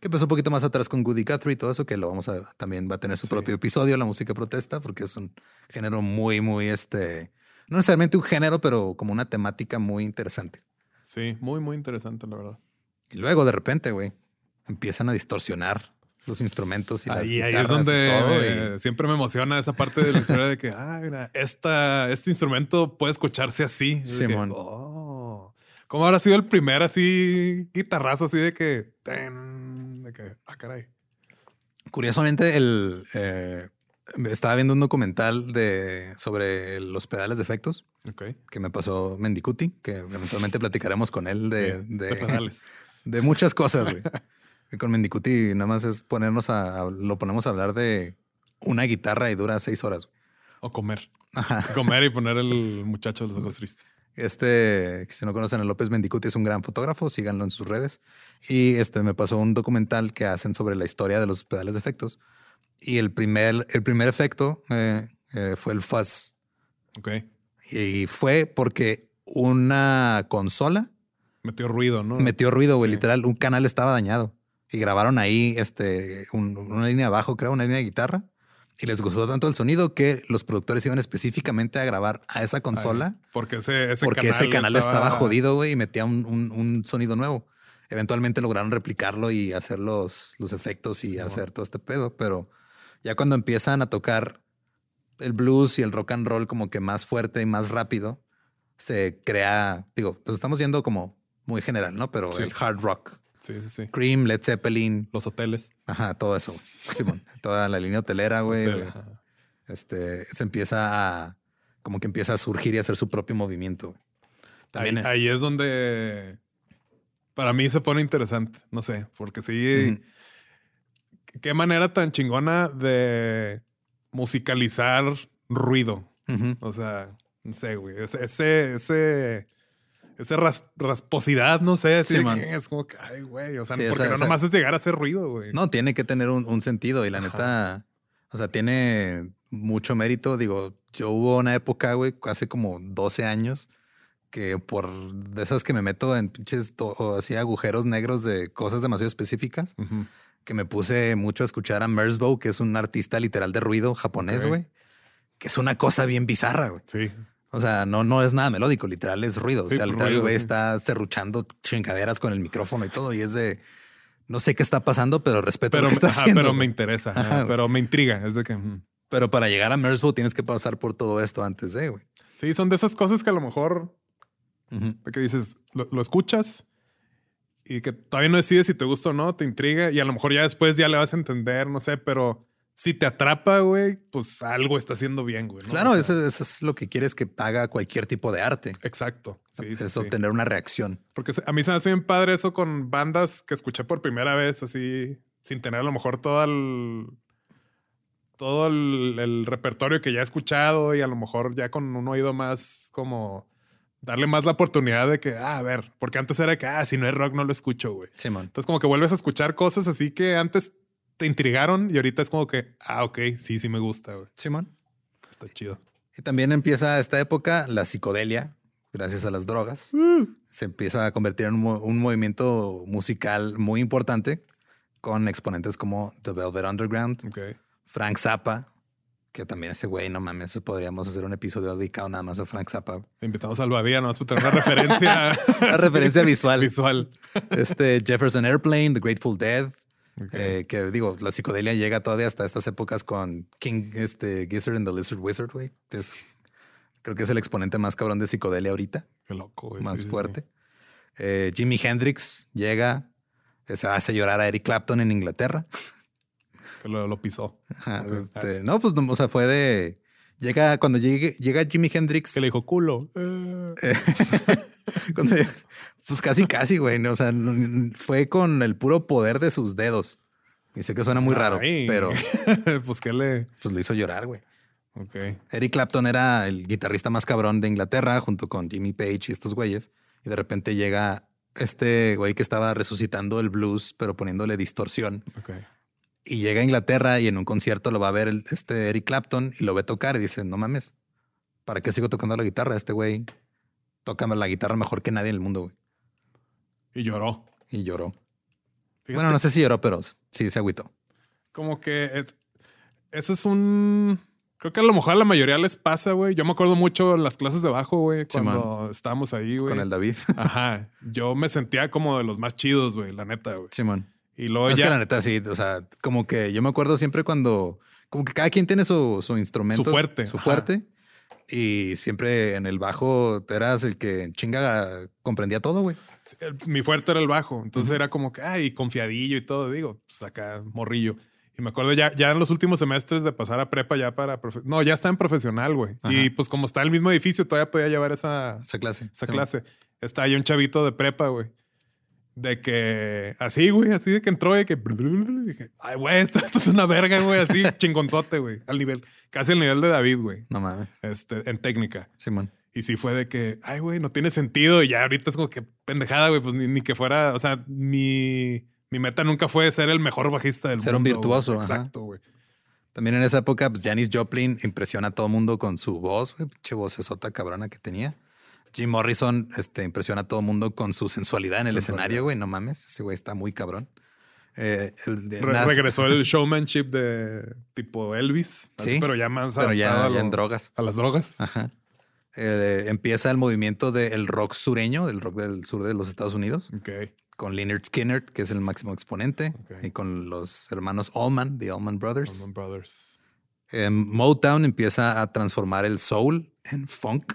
Que empezó un poquito más atrás con Goody Guthrie y todo eso, que lo vamos a también va a tener su Sí. propio episodio, la música de protesta, porque es un género muy, muy este, no necesariamente un género, pero como una temática muy interesante. Sí, muy, muy interesante, la verdad. Y luego de repente, güey, empiezan a distorsionar los instrumentos y las Ahí, ahí es guitarras y donde todo, me- y- siempre me emociona esa parte de la historia de que, ah, mira, esta, este instrumento puede escucharse así. De que, Simón. oh. ¿Cómo habrá sido el primer así guitarrazo así de que, ten, de que, ah, caray. Curiosamente, el, eh, estaba viendo un documental de, sobre los pedales de efectos que me pasó Mendicuti, que eventualmente platicaremos con él de, Sí, de, de pedales. de muchas cosas, güey. Con Mendicuti nada más es ponernos a, a- lo ponemos a hablar de una guitarra y dura seis horas. O comer. Comer y poner el muchacho de los ojos tristes. Este, si no conocen a López Mendicuti, es un gran fotógrafo, síganlo en sus redes. Y este me pasó un documental que hacen sobre la historia de los pedales de efectos. Y el primer, el primer efecto eh, eh, fue el fuzz. Ok. Y fue porque una consola Metió ruido, ¿no? metió ruido, güey. Sí. Literal, un canal estaba dañado. Y grabaron ahí este, un- una línea abajo, creo, una línea de guitarra. Y les gustó tanto el sonido que los productores iban específicamente a grabar a esa consola. Ay, porque ese, ese porque canal ese canal estaba, jodido, güey, y metía un, un- un sonido nuevo. Eventualmente lograron replicarlo y hacer los, los efectos y Sí, hacer bueno. todo este pedo. Pero ya cuando empiezan a tocar el blues y el rock and roll como que más fuerte y más rápido, se crea, digo, nos estamos yendo como muy general, ¿no? Pero Sí. el hard rock, Sí, sí, sí. Cream, Led Zeppelin, Los hoteles. ajá, todo eso. güey. Simón, toda la línea hotelera, güey. Hotel. Este se empieza a como que empieza a surgir y a hacer su propio movimiento. güey. Ahí, También eh, ahí es donde para mí se pone interesante. No sé, porque sí. Qué manera tan chingona de musicalizar ruido. O sea, no sé, güey. Ese, ese, ese, esa ras- rasposidad, no sé. Sí, man. es como que, ay, güey. O sea, Sí, porque no nomás es llegar a hacer ruido, güey. No, tiene que tener un, un sentido y la Ajá. neta, o sea, tiene mucho mérito. Digo, yo hubo una época, güey, hace como 12 años, que por de esas que me meto en pinches o así agujeros negros de cosas demasiado específicas, que me puse mucho a escuchar a Merzbow, que es un artista literal de ruido japonés, güey, que es una cosa bien bizarra, güey. Sí. O sea, no, no es nada melódico, literal es ruido. Sí, o sea, literal, el ruido, güey sí. está serruchando chingaderas con el micrófono y todo, y es de. No sé qué está pasando, pero respeto Pero, lo que está ajá, haciendo. pero me interesa. ajá, pero me intriga. Es de que. mm. Pero para llegar a Merzbow tienes que pasar por todo esto antes de, güey. Sí, son de esas cosas que a lo mejor que dices, lo, lo escuchas y que todavía no decides si te gusta o no, te intriga y a lo mejor ya después ya le vas a entender, no sé, pero si te atrapa, güey, pues algo está haciendo bien, güey. ¿no? Claro, O sea, eso, eso es lo que quieres que haga cualquier tipo de arte. Exacto. Sí, sí, es sí. obtener una reacción. Porque a mí se me hace bien padre eso con bandas que escuché por primera vez, así, sin tener a lo mejor todo el. Todo el, el repertorio que ya he escuchado y a lo mejor ya con un oído más como darle más la oportunidad de que, ah, a ver, porque antes era que, ah, si no es rock no lo escucho, güey. Simón. Entonces como que vuelves a escuchar cosas así que antes te intrigaron y ahorita es como que, ah, ok, sí, sí me gusta, güey. Simón. Está chido. Y también empieza esta época la psicodelia, gracias a las drogas. Se empieza a convertir en un, mo- un movimiento musical muy importante con exponentes como The Velvet Underground. Frank Zappa, que también ese güey, no mames, podríamos hacer un episodio dedicado nada más a Frank Zappa. Invitamos al Badía, ¿no? Para tener una referencia. Una referencia visual. visual. Este Jefferson Airplane, The Grateful Dead, Eh, que digo, la psicodelia llega todavía hasta estas épocas con King, este Gizzard and the Lizard Wizard, güey. Entonces, creo que es el exponente más cabrón de psicodelia ahorita, Qué loco, güey. más Sí, sí, fuerte. Eh, Jimi Hendrix llega, eh, se hace llorar a Eric Clapton en Inglaterra. Que lo, lo pisó. Ajá, este, no, pues, no, o sea, fue de. Llega, cuando llegue, llega Jimi Hendrix. Que le dijo culo. Eh, cuando- pues casi, casi, güey. O sea, fue con el puro poder de sus dedos. Y sé que suena muy raro, Ay. pero pues que le. pues lo hizo llorar, güey. Ok. Eric Clapton era el guitarrista más cabrón de Inglaterra junto con Jimmy Page y estos güeyes. Y de repente llega este güey que estaba resucitando el blues, pero poniéndole distorsión. Ok. Y llega a Inglaterra y en un concierto lo va a ver el- este Eric Clapton y lo ve tocar y dice, no mames, ¿para qué sigo tocando la guitarra? Este güey toca la guitarra mejor que nadie en el mundo, güey. Y lloró. Y lloró. Fíjate, Bueno, no sé si lloró, pero sí se agüitó. Como que es, eso es un. Creo que a lo mejor a la mayoría les pasa, güey. Yo me acuerdo mucho en las clases de bajo, güey, cuando estábamos ahí, güey. Con el David. Ajá. Yo me sentía como de los más chidos, güey, la neta, güey. Simón. Y luego No, es ya. que la neta sí, o sea, como que yo me acuerdo siempre cuando, como que cada quien tiene su, su instrumento. Su fuerte, Su ajá. Y siempre en el bajo te eras el que en chinga comprendía todo, güey. Mi fuerte era el bajo. Entonces era como que, ay, confiadillo y todo. Digo, pues acá, morrillo. Y me acuerdo ya, ya en los últimos semestres de pasar a prepa ya para... No, ya está en profesional, güey. Y pues como está en el mismo edificio, todavía podía llevar esa, Esa clase. esa clase. Está ahí un chavito de prepa, güey. De que así, güey, así de que entró y que dije, ay, güey, esto, esto es una verga, güey, así chingonzote, güey, al nivel, casi al nivel de David, güey, No mames. este, en técnica. Simón. Y sí fue de que, ay, güey, no tiene sentido. Y ya ahorita es como que pendejada, güey, pues ni, ni que fuera, o sea, mi, mi meta nunca fue ser el mejor bajista del Ser mundo. un güey. virtuoso, ajá. Exacto, güey. También en esa época, pues Janis Joplin impresiona a todo el mundo con su voz, güey, pinche vocesota cabrona que tenía. Jim Morrison este, impresiona a todo el mundo con su sensualidad en el Sensualidad. escenario, güey. No mames, ese güey está muy cabrón. Eh, el de Re- Nas- regresó el showmanship de tipo Elvis, Sí, pero ya más pero ya, en drogas. A las drogas. Ajá. Eh, empieza el movimiento del rock sureño, del rock del sur de los Estados Unidos, con Leonard Skinner, que es el máximo exponente, y con los hermanos Allman, The Allman Brothers. Allman Brothers. Eh, Motown empieza a transformar el soul en funk.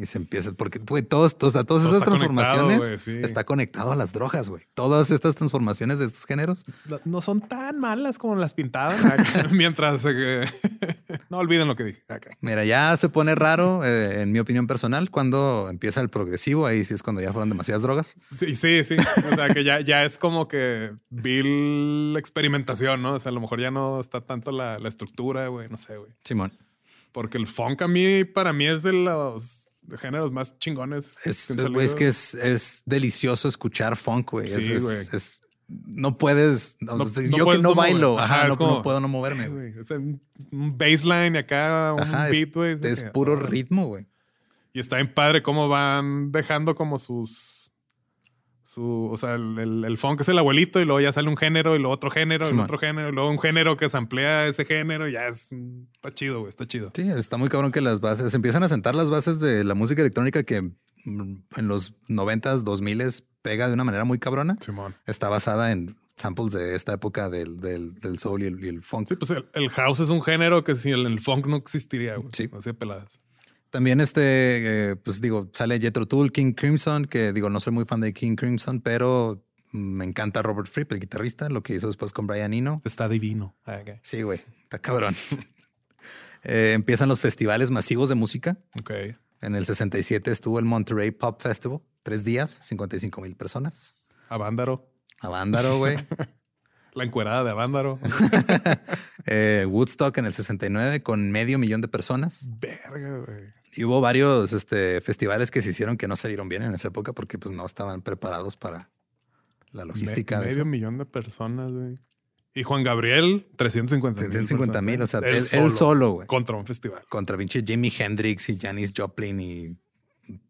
Y se empieza, porque güey, todos, todos, o sea, todas Todo conectado, transformaciones sí. está conectado a las drogas, güey. Todas estas transformaciones de estos géneros. No- No son tan malas como las pintaban. acá, Mientras eh, no olviden lo que dije. Ok. Mira, ya se pone raro, eh, en mi opinión personal, cuando empieza el progresivo. Ahí sí es cuando ya fueron demasiadas drogas. Sí, sí, sí. O sea, que ya, ya es como que vil experimentación, ¿no? O sea, a lo mejor ya no está tanto la, la estructura, güey. No sé, güey. Simón. Porque el funk a mí, para mí, es de los géneros más chingones. Es, que es que es, es delicioso escuchar funk, güey. Es- Sí, es- es- no puedes. No- no yo que puedes no bailo, Ajá, ajá, es no, como- no puedo no moverme, o sea, un baseline y acá, un Ajá, es- beat, güey. Es puro ritmo, güey. Y está bien padre cómo van dejando como sus. Su, o sea, el, el, el funk es el abuelito y luego ya sale un género y luego otro género y otro género y luego un género que se amplía ese género y ya es. mm, Está chido, güey, está chido. Sí, está muy cabrón que las bases, se empiezan a sentar las bases de la música electrónica que mm, en los 90s, 2000s pega de una manera muy cabrona. Simón. Está basada en samples de esta época del, del, del soul y el, y el funk. Sí, pues el, house es un género que sin el, funk no existiría, güey. Sí. Así peladas. También este, eh, pues digo, sale Jethro Tull, King Crimson, que digo, no soy muy fan de King Crimson, pero me encanta Robert Fripp, el guitarrista, lo que hizo después con Brian Eno. Está divino. Ah. Sí, güey, está cabrón. Eh, empiezan los festivales masivos de música. Ok. En el 67 estuvo el Monterey Pop Festival, tres días, 55 mil personas. Avándaro. Avándaro, güey. La encuerada de Avándaro. Eh, Woodstock en el 69 con medio millón de personas. Verga, güey. Y hubo varios este, festivales que se hicieron que no salieron bien en esa época porque pues no estaban preparados para la logística Me- medio millón de personas, güey. Y Juan Gabriel, 350 mil. 350 mil, o sea, él, él solo, güey. Contra un festival. Contra pinche Jimi Hendrix y Janis Joplin y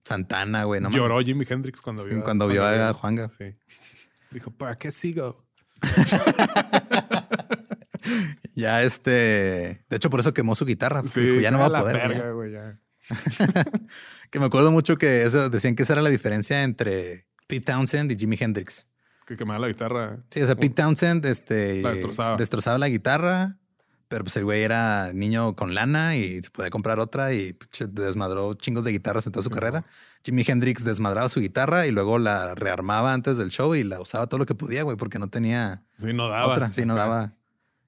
Santana, güey. No. Lloró Jimi Hendrix cuando Sí, vio, cuando vio a Juanga. Sí. Dijo, ¿para qué sigo? Ya este, de hecho por eso quemó su guitarra, Sí, dijo, ya no va a poder. verga, ya". ya. Que me acuerdo mucho que eso, decían que esa era la diferencia entre Pete Townsend y Jimi Hendrix. Que quemaba la guitarra. Sí, o sea, Pete Townsend este, La destrozaba. destrozaba la guitarra, pero pues el güey era niño con lana y se podía comprar otra y desmadró chingos de guitarras en toda su carrera. Jimi Hendrix desmadraba su guitarra y luego la rearmaba antes del show y la usaba todo lo que podía, güey, porque no tenía Sí, no daba. otra. Sí, no daba.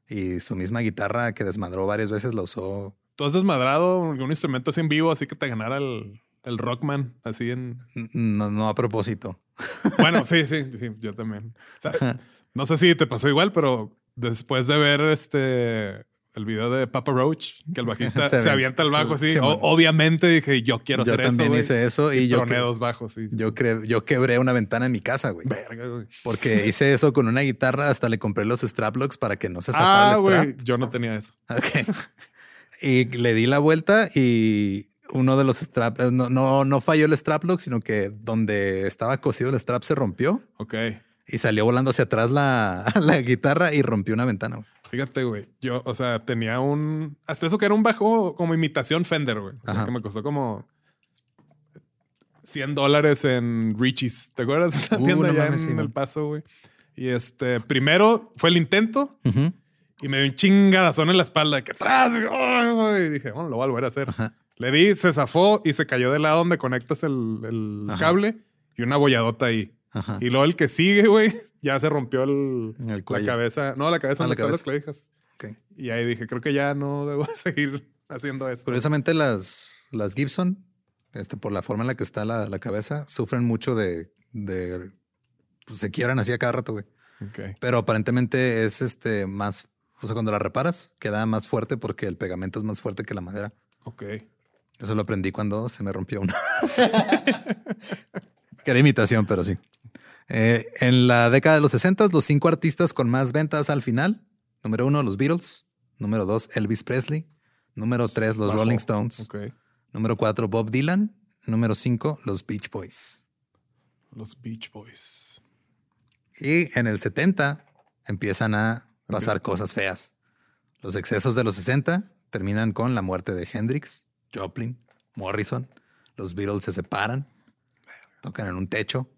Y su misma guitarra que desmadró varias veces la usó. ¿Tú has desmadrado un instrumento así en vivo, así que te ganara el, el Rockman, así en... No, no a propósito. Bueno, sí, sí, sí, yo también. O sea, no sé si te pasó igual, pero después de ver este el video de Papa Roach, que el bajista Se se, avienta- al bajo así. O- obviamente dije, yo quiero Yo hacer también eso. güey. hice eso y yo troné que- dos bajos. Sí. Yo, cre- yo quebré una ventana en mi casa, güey. Verga, güey. Porque hice eso con una guitarra, hasta le compré los straplocks para que no se zafara Ah, el güey. strap. Yo no tenía eso. Ok. Y le di la vuelta y uno de los straps, no, no, no falló el straplock, sino que donde estaba cosido el strap se rompió Ok. y salió volando hacia atrás la, la guitarra y rompió una ventana. güey. Fíjate, güey. Yo, o sea, tenía un. Hasta eso que era un bajo como imitación Fender, güey. O sea, Ajá. que me costó como 100 dólares en Richie's. ¿Te acuerdas? Uh, no allá mames, en sí. El Paso, güey. Y este, primero fue el intento Ujú. Y me dio un chingadazón en la espalda. Que atrás. Y dije, bueno, lo voy a volver a hacer. Ajá. Le di, se zafó y se cayó del lado donde conectas el, el cable y una bolladota ahí. Ajá. Y luego el que sigue, güey, ya se rompió el, En el la cabeza. No, la cabeza Ah, donde la están las cabeza. clavijas. Ok. Y ahí dije, creo que ya no debo seguir haciendo esto. Curiosamente, las, las Gibson, este, por la forma en la que está la, la cabeza, sufren mucho de, de pues, se quiebran así a cada rato, güey. Pero aparentemente es este más, o sea, cuando la reparas, queda más fuerte porque el pegamento es más fuerte que la madera. Ok. Eso lo aprendí cuando se me rompió una. que era imitación, pero sí. Eh, en la década de los 60, los cinco artistas con más ventas al final. Número uno, los Beatles. Número dos, Elvis Presley. Número tres, los Bajo. Rolling Stones. Número cuatro, Bob Dylan. Número cinco, los Beach Boys. Los Beach Boys. Y en el 70 empiezan a pasar cosas feas. Los excesos de los 60 terminan con la muerte de Hendrix, Joplin, Morrison. Los Beatles se separan, tocan en un techo.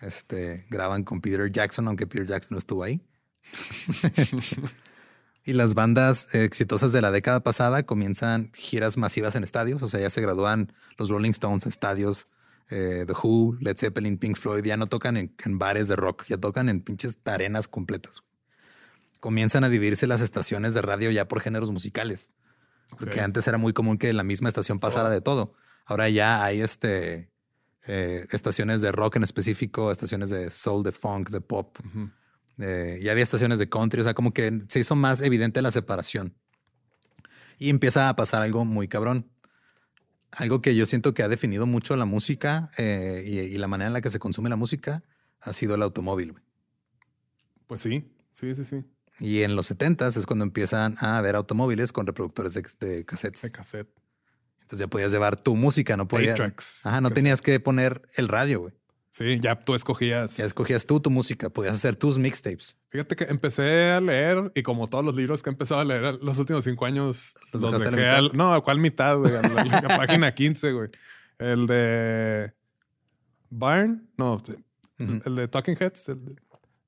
Este, graban con Peter Jackson, aunque Peter Jackson no estuvo ahí. y las bandas exitosas de la década pasada comienzan giras masivas en estadios. O sea, ya se gradúan los Rolling Stones estadios. eh, The Who, Led Zeppelin, Pink Floyd ya no tocan en, en bares de rock, ya tocan en pinches arenas completas. Comienzan a dividirse las estaciones de radio ya por géneros musicales. Porque antes era muy común que la misma estación pasara de todo. Ahora ya hay este eh, estaciones de rock en específico, estaciones de soul, de funk, de pop. Eh, y había estaciones de country. O sea, como que se hizo más evidente la separación. Y empieza a pasar algo muy cabrón. Algo que yo siento que ha definido mucho la música eh, y, y la manera en la que se consume la música ha sido el automóvil. Pues sí. Sí, sí, sí. Y en los 70 es cuando empiezan a haber automóviles con reproductores de, de cassettes. De cassette. Entonces ya podías llevar tu música, no podías. tracks Ajá, no Cassette. tenías que poner el radio, güey. Sí, ya tú escogías. Ya escogías tú tu música, podías hacer tus mixtapes. Fíjate que empecé a leer y como todos los libros que he empezado a leer los últimos cinco años, ¿Los los, dejé mitad? al... No, ¿a cuál mitad? güey? A la, la página 15, güey. El de... Barn? No, el de Talking Heads. el de-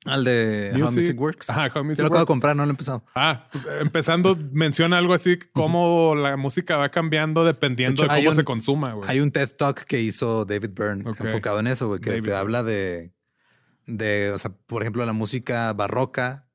Al de How Music- Music Works. Ajá, How Music Yo lo acabo de comprar, no lo he empezado. Ah, pues empezando, menciona algo así como la música va cambiando dependiendo De hecho, cómo un- se consuma, güey. Hay un TED Talk que hizo David Byrne enfocado en eso, güey, que David te habla de, de, o sea, por ejemplo, la música barroca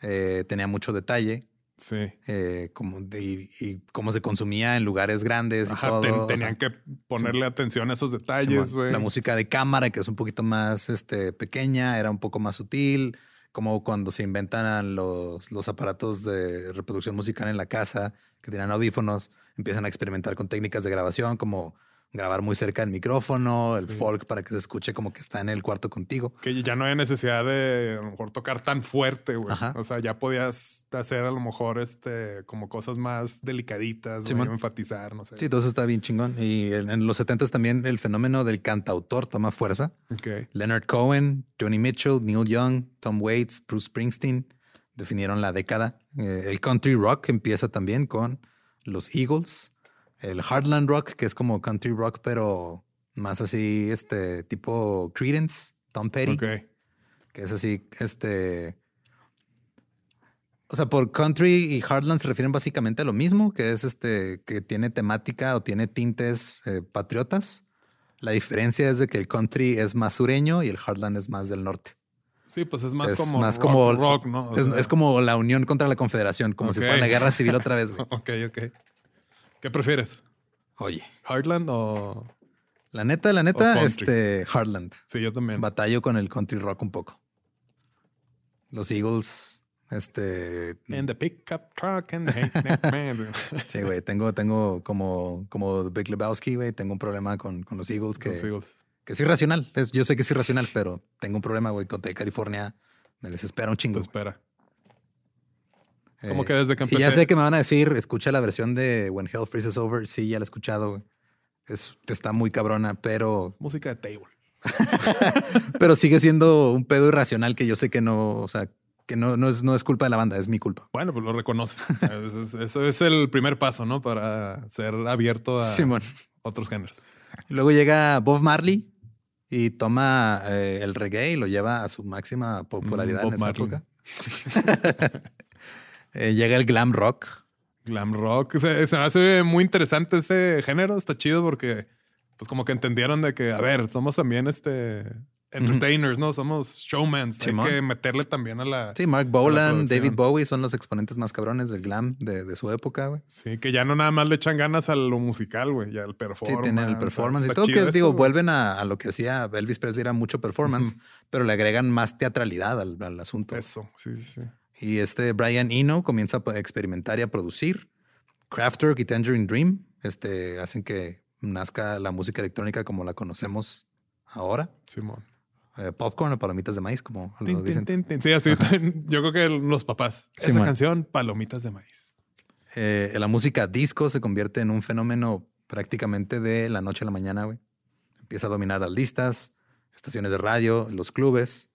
eh, tenía mucho detalle, Sí. eh, como de- y, y cómo se consumía en lugares grandes y Ajá, todo. ten- o sea, tenían que ponerle atención a esos detalles, güey. La música de cámara, que es un poquito más este, pequeña, era un poco más sutil, como cuando se inventan los, los aparatos de reproducción musical en la casa, que tienen audífonos, empiezan a experimentar con técnicas de grabación, como grabar muy cerca del micrófono, el Sí. folk para que se escuche como que está en el cuarto contigo. Que ya no hay necesidad de a lo mejor tocar tan fuerte, güey. O sea, ya podías hacer a lo mejor este como cosas más delicaditas, güey, enfatizar, no sé. Sí, todo eso está bien chingón. Y en, en los 70 también el fenómeno del cantautor toma fuerza. Ok. Leonard Cohen, Johnny Mitchell, Neil Young, Tom Waits, Bruce Springsteen definieron la década. Eh, el country rock empieza también con los Eagles, el Heartland rock, que es como country rock, pero más así, este tipo Credence, Tom Petty, Ok. que es así, este. O sea, por country y Heartland se refieren básicamente a lo mismo, que es este, que tiene temática o tiene tintes eh, patriotas. La diferencia es de que el country es más sureño y el Heartland es más del norte. Sí, pues es más es como más rock, como rock, ¿no? O es, sea, es como la unión contra la confederación, como si fuera la guerra civil otra vez. güey. Ok, ok. ¿Qué prefieres? Oye, ¿Heartland o...? la neta, la neta, este Heartland. Sí, yo también. Batallo con el country rock un poco. Los Eagles Este. In the pickup truck and the man. Sí, güey. Tengo, tengo como, como Big Lebowski, güey. Tengo un problema con, con los Eagles que, Los Eagles. que es irracional. Es- yo sé que es irracional, pero tengo un problema, güey. Con de California me desespera un chingo. Te espera. Eh, Como que desde que Y ya empecé- sé que me van a decir, escucha la versión de When Hell Freezes Over. Sí, ya la he escuchado. Es, está muy cabrona, pero, Música de table. pero sigue siendo un pedo irracional que yo sé que no, o sea, que no, no, es, no es culpa de la banda, es mi culpa. Bueno, pues lo reconoces. eso, es, es el primer paso, ¿no? Para ser abierto a Simón. otros géneros. Luego llega Bob Marley y toma eh, el reggae y lo lleva a su máxima popularidad Mm, en esa época. Eh, llega el glam rock. Glam rock. Se, se me hace muy interesante ese género. Está chido porque, pues, como que entendieron de que, a ver, somos también este entertainers, ¿no? Somos showmans. Simón. Hay que meterle también a la. Sí, Mark Bolan. David Bowie son los exponentes más cabrones del glam de, de su época, güey. Sí, que ya no nada más le echan ganas a lo musical, güey, ya al Sí, performance. tienen el performance y Está todo. Que eso, digo, vuelven a, a lo que hacía Elvis Presley, era mucho performance, pero le agregan más teatralidad al, al asunto. Eso, sí, sí, sí. Y este Brian Eno comienza a experimentar y a producir. Kraftwerk y Tangerine Dream este, hacen que nazca la música electrónica como la conocemos ahora. Simón. Eh, popcorn o palomitas de maíz, como lo Tin, dicen. tin, tin, tin. Sí, así. Yo creo que los papás. Esa canción, Palomitas de Maíz. Eh, la música disco se convierte en un fenómeno prácticamente de la noche a la mañana, güey. Empieza a dominar las listas, estaciones de radio, los clubes,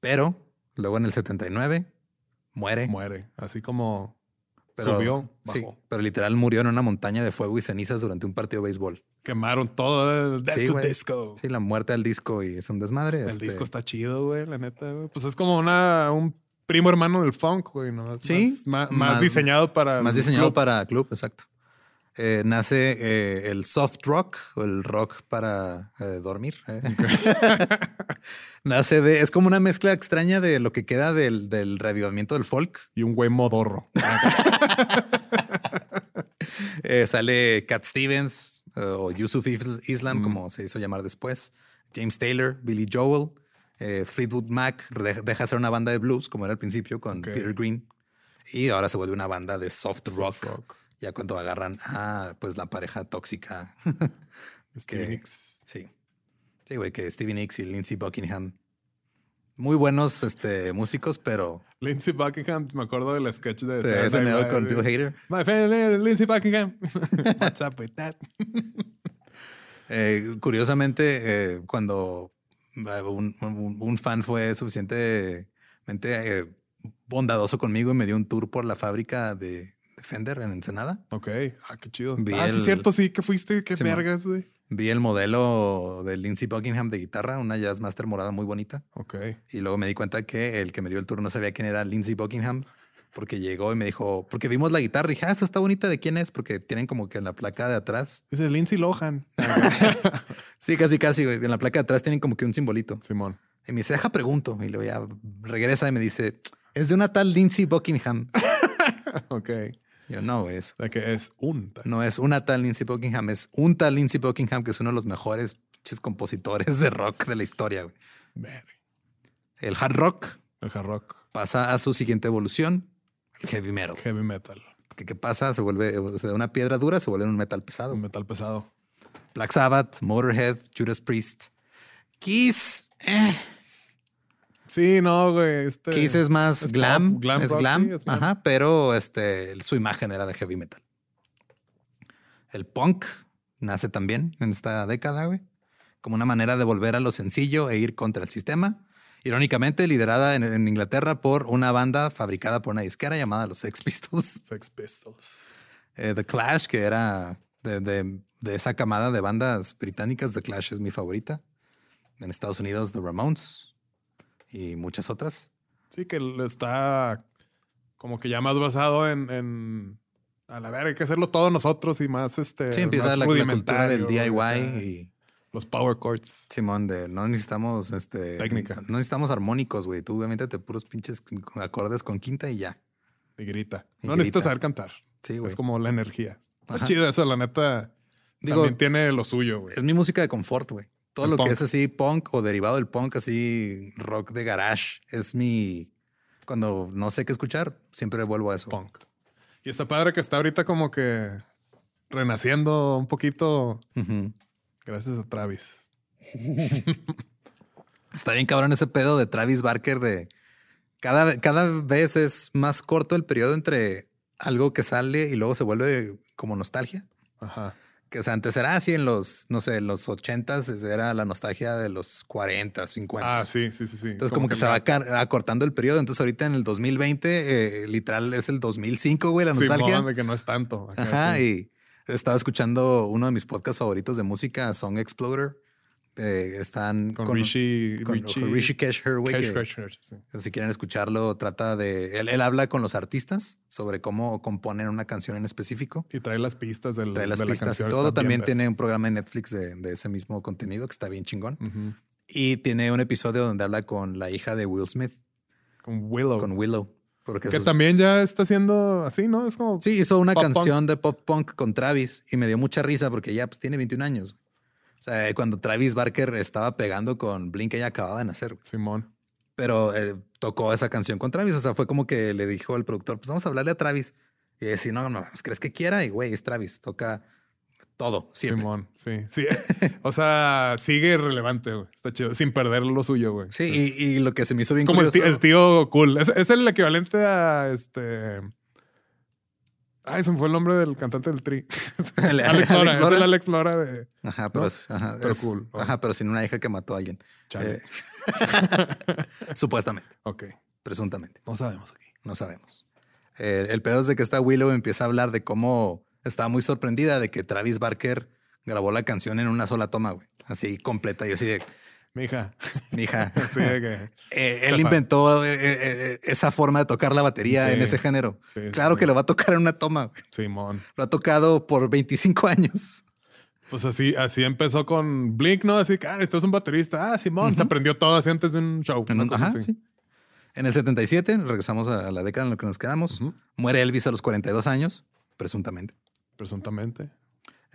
pero luego en el 79 muere. Muere. Así como pero, subió, sí, bajó. pero literal murió en una montaña de fuego y cenizas durante un partido de béisbol. Quemaron todo el Sí. Disco. Sí, la muerte del disco y es un desmadre. El este, disco está chido, güey, la neta, güey. Pues es como una, un primo hermano del funk, güey, ¿no? Es Sí, Más, más- diseñado para. Más diseñado club. para club, exacto. Eh, nace eh, el soft rock o el rock para eh, dormir. nace de. Es como una mezcla extraña de lo que queda del, del reavivamiento del folk. Y un güey modorro. Sale Cat Stevens o Yusuf Is- Islam, como se hizo llamar después. James Taylor, Billy Joel, Fleetwood Mac de- deja de ser una banda de blues, como era al principio con. Peter Green. Y ahora se vuelve una banda de soft rock. Soft rock. Ya cuando agarran a pues la pareja tóxica. Stevie que- Nicks. Sí. Sí, güey, que Stevie Nicks y Lindsey Buckingham. Muy buenos este, músicos, pero Lindsey Buckingham, me acuerdo del sketch de, de SNL con Bill. Hader. My friend Lindsey Buckingham. What's up with that? Eh, curiosamente, eh, cuando eh, un, un- un fan fue suficientemente eh, bondadoso conmigo y me dio un tour por la fábrica de Fender en Ensenada, Ok. Ah, qué chido. Vi ah, sí, el- es cierto, sí, que fuiste. Qué Simón. vergas, güey. vi el modelo de Lindsey Buckingham de guitarra, una Jazzmaster morada muy bonita. Ok. Y luego me di cuenta que el que me dio el tour no sabía quién era Lindsey Buckingham, porque llegó y me dijo, porque vimos la guitarra y dije, ah, esa está bonita, ¿de quién es? Porque tienen como que en la placa de atrás. Dice Lindsay Lohan. Sí, casi, casi, güey. En la placa de atrás tienen como que un simbolito. Simón. Y me dice, deja pregunto. Y luego ya regresa y me dice, es de una tal Lindsay Buckingham. Ok. Yo, no, güey, es, O sea que es un. no es una tal Lindsay Buckingham, es un tal Lindsay Buckingham que es uno de los mejores compositores de rock de la historia. güey. El hard rock El hard rock. pasa a su siguiente evolución, el heavy metal. Heavy metal. ¿Qué, qué pasa? Se vuelve de una piedra dura, se vuelve un metal pesado. Un metal pesado. Black Sabbath, Motorhead, Judas Priest. Kiss, eh. Sí, no, güey. Este, Kiss es más es glam, pop, glam es rock, glam, sí, es glam. ajá, pero este, su imagen era de heavy metal. El punk nace también en esta década, güey, como una manera de volver a lo sencillo e ir contra el sistema. Irónicamente, liderada en, en Inglaterra por una banda fabricada por una disquera llamada los Sex Pistols. Sex Pistols. Eh, The Clash, que era de, de- de esa camada de bandas británicas. The Clash es mi favorita. En Estados Unidos, The Ramones y muchas otras. Sí, que está como que ya más basado en, en a la ver, hay que hacerlo todos nosotros y más este. Sí, empieza más la, la cultura del DIY y Los power chords. Simón, de no necesitamos este Técnica. No necesitamos armónicos, güey. Tú obviamente te puros pinches acordes con quinta y ya. Y grita. Y no grita. necesitas saber cantar. Sí, güey. Es como la energía. Está chido eso, la neta. Digo, también tiene lo suyo, güey. Es mi música de confort, güey. Todo El lo punk. que es así punk o derivado del punk, así rock de garage, es mi Cuando no sé qué escuchar, siempre vuelvo a eso. Punk. Y está padre que está ahorita como que renaciendo un poquito gracias a Travis. Está bien cabrón ese pedo de Travis Barker de cada, cada vez es más corto el periodo entre algo que sale y luego se vuelve como nostalgia. Ajá. Que o sea, antes era así en los, no sé, en los ochentas era la nostalgia de los 40, 50. Ah, sí, sí, sí, sí. Entonces como, que, se va acortando el periodo. Entonces ahorita en el 2020, eh, literal es el 2005, güey, la nostalgia. De que no es tanto. Acá, Ajá, sí. y estaba escuchando uno de mis podcasts favoritos de música, Song Exploder. Eh, están Con Rishi- con Cash que- Crusher, sí. si quieren escucharlo, trata de... Él, él habla con los artistas sobre cómo componen una canción en específico. Y trae las pistas del, Trae las de la pistas y canción. todo. bien También tiene un programa en Netflix de, de ese mismo contenido que está bien chingón. Y tiene un episodio donde habla con la hija de Will Smith, Con Willow. con Willow. Porque que sus- también ya está haciendo así, ¿no? Es como. Sí, hizo una punk. canción de pop punk con Travis y me dio mucha risa porque ya pues, tiene 21 años. O sea, cuando Travis Barker estaba pegando con Blink, ella acababa de nacer. Simón. Pero eh, tocó esa canción con Travis. O sea, fue como que le dijo al productor, pues vamos a hablarle a Travis. Y decir, no, no, pues, ¿crees que quiera? Y güey, es Travis, toca todo, siempre. Simón. Sí. Sí. o sea, sigue relevante, güey. Está chido. Sin perder lo suyo, güey. Sí, y, y lo que se me hizo bien Es como el tío, el tío cool. Es, es el equivalente a este. Ay, se me fue el nombre del cantante del tri. El- Alex Alex Lora. Es Lora. el Alex Lora de. Ajá, pero, ¿no? es- ajá, Pero es- cool. Ajá, pero sin una hija que mató a alguien. Eh, supuestamente, Ok. presuntamente. No sabemos aquí. No sabemos. Eh, el pedo es de que esta Willow empieza a hablar de cómo estaba muy sorprendida de que Travis Barker grabó la canción en una sola toma, güey. Así completa y así de, Mi hija. mi hija. Sí. Eh, él inventó eh, eh, esa forma de tocar la batería Sí. en ese género. Sí, claro sí. que lo va a tocar en una toma. Simón. Lo ha tocado por 25 años. Pues así, así empezó con Blink, ¿no? Así que, ah, esto es un baterista. Ah, Simón. Se aprendió todo así antes de un show. En, un- ajá. En el 77, regresamos a la década en la que nos quedamos. Muere Elvis a los 42 años, presuntamente. Presuntamente.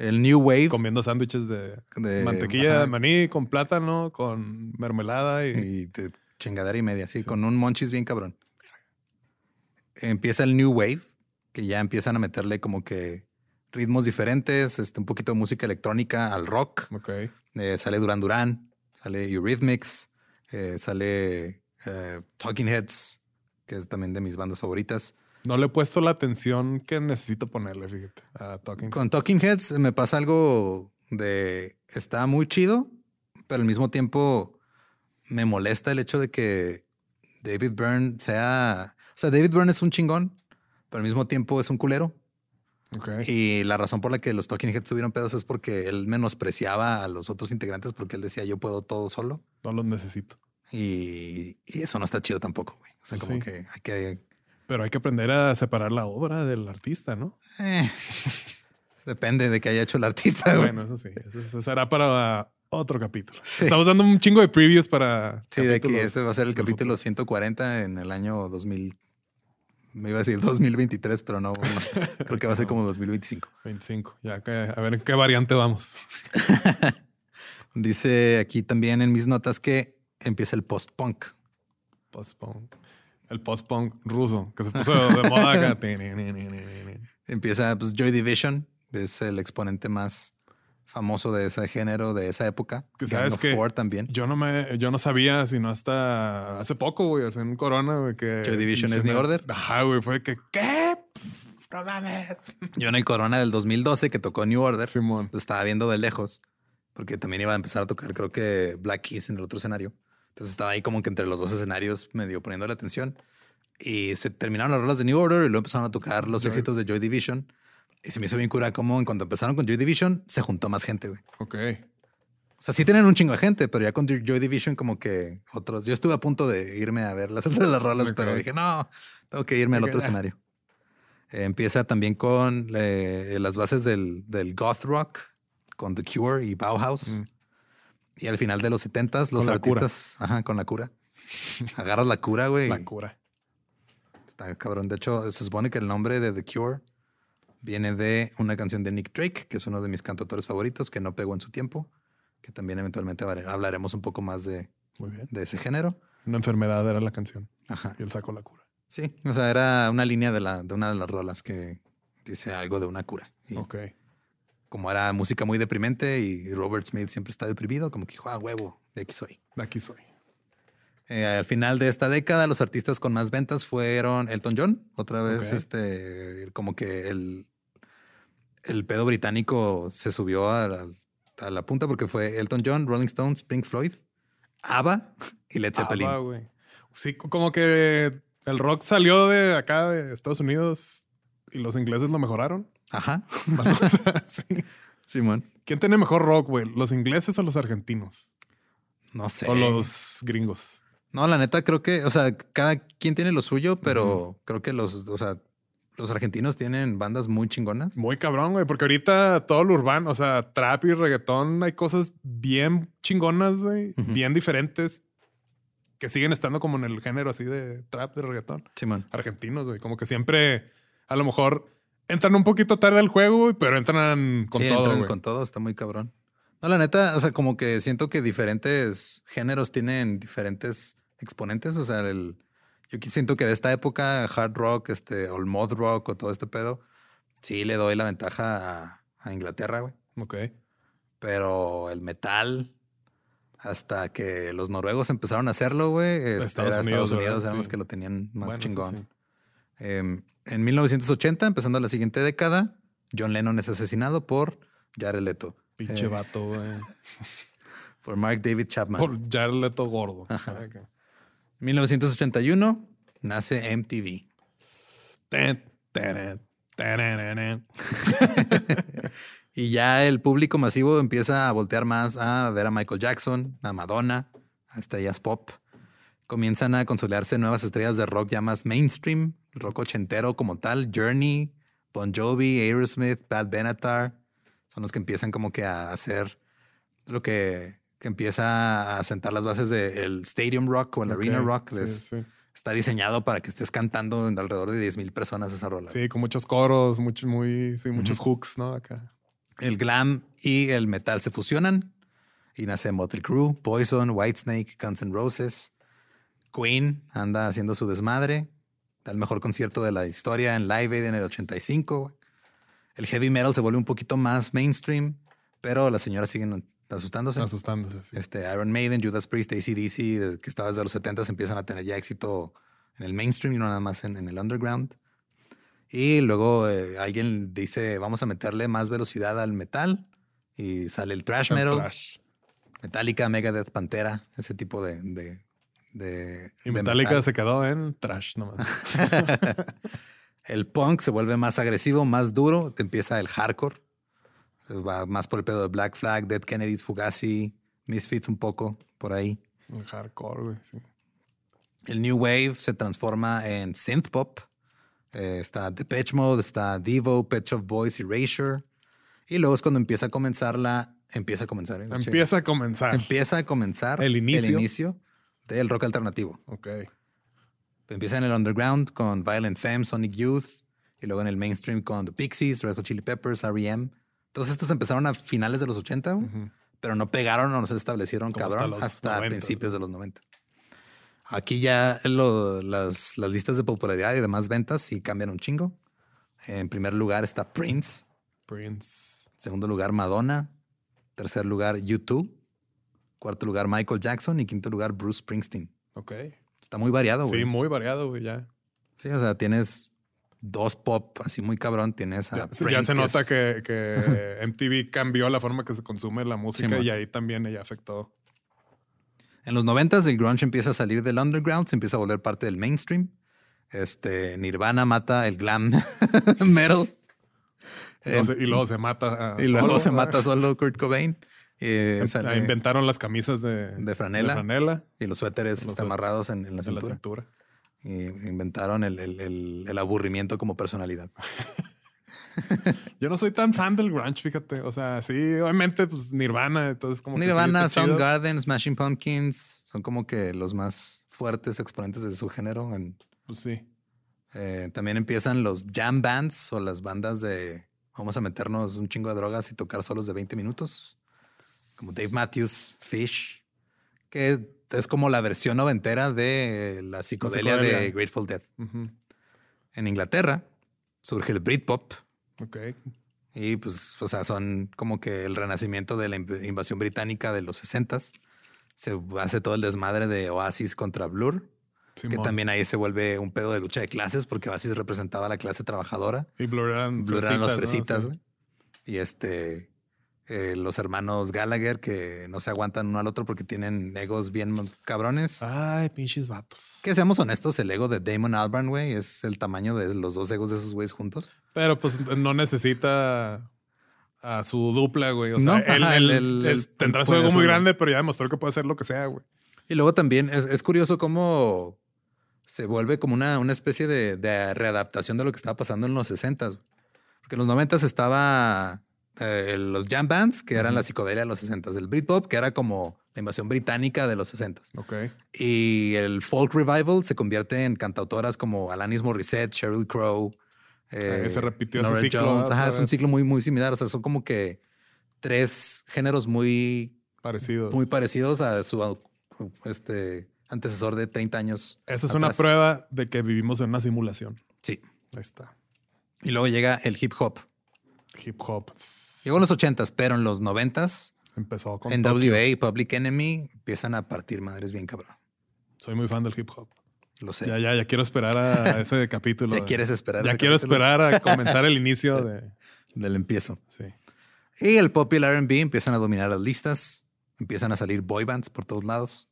El New Wave. Comiendo sándwiches de, De- mantequilla ajá. de maní con plátano, con mermelada y. y de chingadera y media, sí, con un monchis bien cabrón. Empieza el New Wave, que ya empiezan a meterle como que ritmos diferentes, este, un poquito de música electrónica al rock. Ok. Eh, sale Duran Duran, sale Eurythmics, eh, sale eh, Talking Heads, que es también de mis bandas favoritas. No le he puesto la atención que necesito ponerle, fíjate. A Talking Con Heads. Talking Heads me pasa algo de está muy chido, pero al mismo tiempo me molesta el hecho de que David Byrne sea, o sea, David Byrne es un chingón, pero al mismo tiempo es un culero. Ok. Y la razón por la que los Talking Heads tuvieron pedos es porque él menospreciaba a los otros integrantes porque él decía yo puedo todo solo. No los necesito. Y, y eso no está chido tampoco, güey. O sea, Pues como sí. que hay que... Pero hay que aprender a separar la obra del artista, ¿no? eh, depende de que haya hecho el artista, güey. Bueno, eso sí. Eso, eso será para otro capítulo. Estamos dando un chingo de previews para. Sí, de que este va a ser el capítulo futuro. 140 en el año 2000. Me iba a decir 2023, pero no, no. creo que va a ser como 2025. 25. Ya que a ver en qué variante vamos. Dice aquí también en mis notas que empieza el post-punk. Post-punk. El post-punk ruso que se puso de moda acá. Empieza pues, Joy Division, es el exponente más famoso de ese género, de esa época. Que sabes que también. Yo no me, yo no sabía, sino hasta hace poco, güey, hace un corona, güey, que. Joy Division es New Order. Ajá, güey, fue que, ¿qué? Pff, no mames. Yo en el Corona del 2012 que tocó New Order, Simón. lo estaba viendo de lejos, porque también iba a empezar a tocar, creo que Black Keys en el otro escenario. Entonces estaba ahí como que entre los dos escenarios medio poniendo la atención. Y se terminaron las rolas de New Order y luego empezaron a tocar los Joy. éxitos de Joy Division. Y se me hizo bien cura como en cuanto empezaron con Joy Division, se juntó más gente, güey. Ok. O sea, sí tienen un chingo de gente, pero ya con Joy Division como que otros... Yo estuve a punto de irme a ver las de las rolas, pero dije, no, tengo que irme al otro escenario. Eh, empieza también con eh, las bases del, del goth rock, con The Cure y Bauhaus. Mm. Y al final de los 70s, los Con artistas, ajá, con la cura. Agarras la cura, güey. La cura. Está cabrón. De hecho, se supone que el nombre de The Cure viene de una canción de Nick Drake, que es uno de mis cantautores favoritos, que no pegó en su tiempo, que también eventualmente hablar- hablaremos un poco más de, Muy bien. de ese género. Una enfermedad era la canción. Ajá. Y él sacó la cura. Sí, o sea, era una línea de, la, de una de las rolas que dice algo de una cura. Y Ok. Como era música muy deprimente y Robert Smith siempre está deprimido, como que dijo, ah, huevo, de aquí soy. De aquí soy. Eh, al final de esta década, los artistas con más ventas fueron Elton John. Otra vez, este, como que el, el pedo británico se subió a la, a la punta porque fue Elton John, Rolling Stones, Pink Floyd, ABBA y Led Zeppelin. Sí, como que el rock salió de acá, de Estados Unidos, y los ingleses lo mejoraron. Ajá. Sí. Simón. ¿Quién tiene mejor rock, güey? ¿Los ingleses o los argentinos? No sé. O los gringos. No, la neta creo que, o sea, cada quien tiene lo suyo, pero creo que los, o sea, los argentinos tienen bandas muy chingonas. Muy cabrón, güey, porque ahorita todo lo urbano, o sea, trap y reggaetón, hay cosas bien chingonas, güey, bien diferentes que siguen estando como en el género así de trap, de reggaetón. Simón. Argentinos, güey, como que siempre, a lo mejor entran un poquito tarde al juego, pero entran con Sí, todo, entran con todo, está muy cabrón. No, la neta, o sea, como que siento que diferentes géneros tienen diferentes exponentes. O sea, el, yo siento que de esta época, hard rock, este, o el mod rock o todo este pedo, sí le doy la ventaja a, a Inglaterra, güey. Ok. Pero el metal, hasta que los noruegos empezaron a hacerlo, güey, este, Estados Unidos, Estados Unidos, ¿verdad? eran los que lo tenían más Bueno, chingón. sí. Em, en 1980, empezando la siguiente década, John Lennon es asesinado por Jared Leto. Pinche Eh, vato, güey. por Mark David Chapman. Por Jared Leto gordo. Ok. 1981 nace MTV. Y ya el público masivo empieza a voltear más a ver a Michael Jackson, a Madonna, a estrellas pop. Comienzan a consolidarse nuevas estrellas de rock ya más mainstream, rock ochentero como tal, Journey, Bon Jovi, Aerosmith, Pat Benatar. Son los que empiezan como que a hacer lo que, que empieza a sentar las bases del stadium rock o el arena rock. sí, Es- sí. Está diseñado para que estés cantando en alrededor de 10 mil personas esa rola. Sí, con muchos coros, mucho, muy, sí, muchos hooks, ¿no? Acá. El glam y el metal se fusionan y nace Motley Crue, Poison, Whitesnake, Guns N' Roses. Queen anda haciendo su desmadre. Da el mejor concierto de la historia en Live Aid en el 85. güey. El heavy metal se vuelve un poquito más mainstream, pero las señoras siguen asustándose. Asustándose. sí. Este Iron Maiden, Judas Priest, ACDC, que estaba desde los 70 empiezan a tener ya éxito en el mainstream y no nada más en, en el underground. Y luego eh, alguien dice, vamos a meterle más velocidad al metal y sale el thrash El metal. Metallica, Megadeth, Pantera, ese tipo de... de, de- Y de Metallica metal. se quedó en trash nomás. El punk se vuelve más agresivo, más duro, te empieza el hardcore. Va más por el pedo de Black Flag, Dead Kennedys, Fugazi, Misfits un poco por ahí. El hardcore, güey. Sí. El New Wave se transforma en synth pop. Eh, está Depeche Mode, está Devo, Pet Shop Boys, Erasure. Y luego es cuando empieza a comenzar la... Empieza a comenzar. ¿eh? Empieza a comenzar. Empieza a comenzar El inicio. el inicio del rock alternativo. Ok. Empieza en el underground con Violent Femmes, Sonic Youth. Y luego en el mainstream con The Pixies, Red Hot Chili Peppers, R.E.M. Todos estos empezaron a finales de los 80, güey, pero no pegaron o no se establecieron Como cabrón hasta, 90, principios de los 90. Aquí ya lo- las, las listas de popularidad y demás ventas sí cambian un chingo. En primer lugar está Prince. Prince. Segundo lugar, Madonna. Tercer lugar, U2. Cuarto lugar, Michael Jackson. Y quinto lugar, Bruce Springsteen. Ok. Está muy variado, güey. Sí, muy variado, güey, ya. Sí, o sea, tienes dos pop así muy cabrón. Tienes a Ya, Prince, ya se nota es- que, que MTV cambió la forma que se consume la música y ahí también ella afectó. En los noventas el grunge empieza a salir del underground, se empieza a volver parte del mainstream. Este, Nirvana mata el glam metal. Y luego se- mata. Y luego se ¿verdad? mata solo Kurt Cobain. Eh, Ah, sale- Inventaron las camisas de, De franela. franela y los suéteres Los amarrados en, en la cintura. Y inventaron el, el- el- el aburrimiento como personalidad. Yo no soy tan fan del grunge, fíjate. O sea, sí, obviamente, pues Nirvana, entonces como que sí Nirvana, está chido. Soundgarden, Smashing Pumpkins son como que los más fuertes exponentes de su género. En- Pues sí. eh, también empiezan los jam bands o las bandas de vamos a meternos un chingo de drogas y tocar solos de 20 minutos. Como Dave Matthews, Fish, que es como la versión noventera de la psicodelia, de psicodelia. Grateful Dead. En Inglaterra surge el Britpop Ok. y pues, o sea, son como que el renacimiento de la inv- invasión británica de los 60s. Se hace todo el desmadre de Oasis contra Blur, que también ahí se vuelve un pedo de lucha de clases porque Oasis representaba a la clase trabajadora. Y Blur eran, Blur eran los fresitas, fresitas, ¿no? güey. Y este, eh, los hermanos Gallagher que no se aguantan uno al otro porque tienen egos bien cabrones. Ay, pinches vatos. Que seamos honestos, el ego de Damon Albarn, güey, es el tamaño de los dos egos de esos güeyes juntos. Pero pues no necesita a su dupla, güey. O sea, No, él, ajá, él él- él- es- él tendrá su ego muy grande, pero ya demostró que puede hacer lo que sea, güey. Y luego también es, es curioso cómo se vuelve como una, una especie de, de readaptación de lo que estaba pasando en los 60 Porque en los 90 estaba eh, los jam bands, que eran la psicodelia de los 60 el Britpop, que era como la invasión británica de los 60 Ok. Y el folk revival se convierte en cantautoras como Alanis Morissette, Sheryl Crow. eh, Ah, se repitió ese ciclo Jones. Ajá, es un ciclo muy, muy similar. O sea, son como que tres géneros muy, Parecido. muy parecidos a su este, antecesor de 30 años. Esa es una prueba de que vivimos en una simulación. Sí. Ahí está. Y luego llega el hip hop. Hip hop. Llegó en los 80s, pero en los 90s, Empezó con en Tokio. WA y Public Enemy empiezan a partir madres bien cabrón. Soy muy fan del hip hop. Lo sé. Ya, ya, ya quiero esperar a ese capítulo. Ya quieres esperar Ya quiero capítulo. esperar a comenzar el inicio de. Del empiezo. Sí. Y el pop y el RB empiezan a dominar las listas. Empiezan a salir boy bands por todos lados.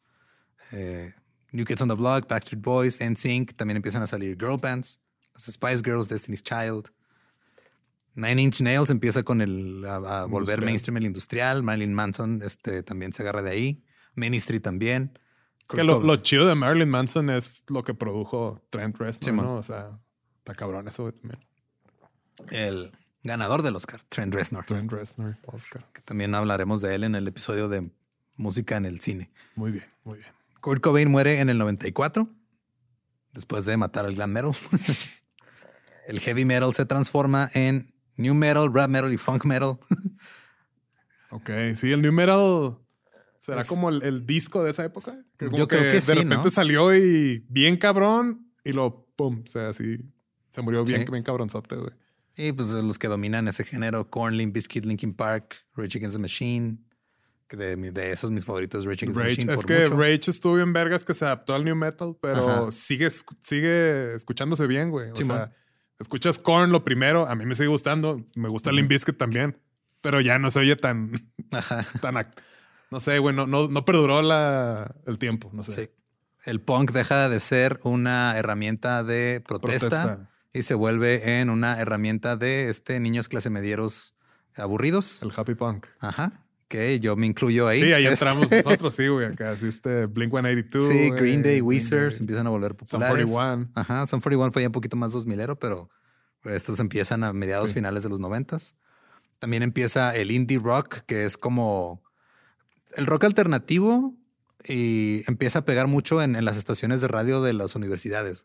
Eh, New Kids on the Block, Backstreet Boys, NSYNC. También empiezan a salir girl bands. Las Spice Girls, Destiny's Child. Nine Inch Nails empieza con el a, a volver mainstream el industrial. Marilyn Manson este, también se agarra de ahí. Ministry también. Que lo, lo chido de Marilyn Manson es lo que produjo Trent Reznor. ¿no? O sea, está cabrón eso también. El ganador del Oscar, Trent Reznor. Trent Reznor, Oscar. También hablaremos de él en el episodio de música en el cine. Muy bien, muy bien. Kurt Cobain muere en el 94, después de matar al glam metal. el heavy metal se transforma en new metal, rap metal y funk metal. Ok, sí, el New Metal será Es- como el, el disco de esa época. Que como Yo creo que de sí, repente ¿no? salió y bien cabrón y lo pum, o sea, así se murió bien, Sí. bien cabronzote, güey. y pues los que dominan ese género, Korn, Limp Bizkit, Linkin Park, Rage Against the Machine. Que de, de esos mis favoritos, Rage Against the. Machine. Es por que mucho. Rage estuvo bien vergas que se adaptó al New Metal, pero Ajá. sigue, sigue escuchándose bien, güey. O sea, escuchas Korn lo primero, a mí me sigue gustando, me gusta Limp Bizkit también, pero ya no se oye tan, Ajá. tan no sé, güey, no, no, no perduró la, el tiempo, no sé. Sí. El punk deja de ser una herramienta de protesta, Protesta. y se vuelve en una herramienta de este niños clase medieros aburridos. El happy punk. Ajá. Que yo me incluyo ahí. Sí, ahí Este- entramos nosotros, sí, güey. Acá así este Blink 182. Sí, Green Day, se Day. empiezan a volver populares. 41. Ajá, Son 41 fue ya un poquito más 2000ero, pero estos empiezan a mediados Sí. finales de los noventas. También empieza el indie rock, que es como el rock alternativo y empieza a pegar mucho en, en las estaciones de radio de las universidades.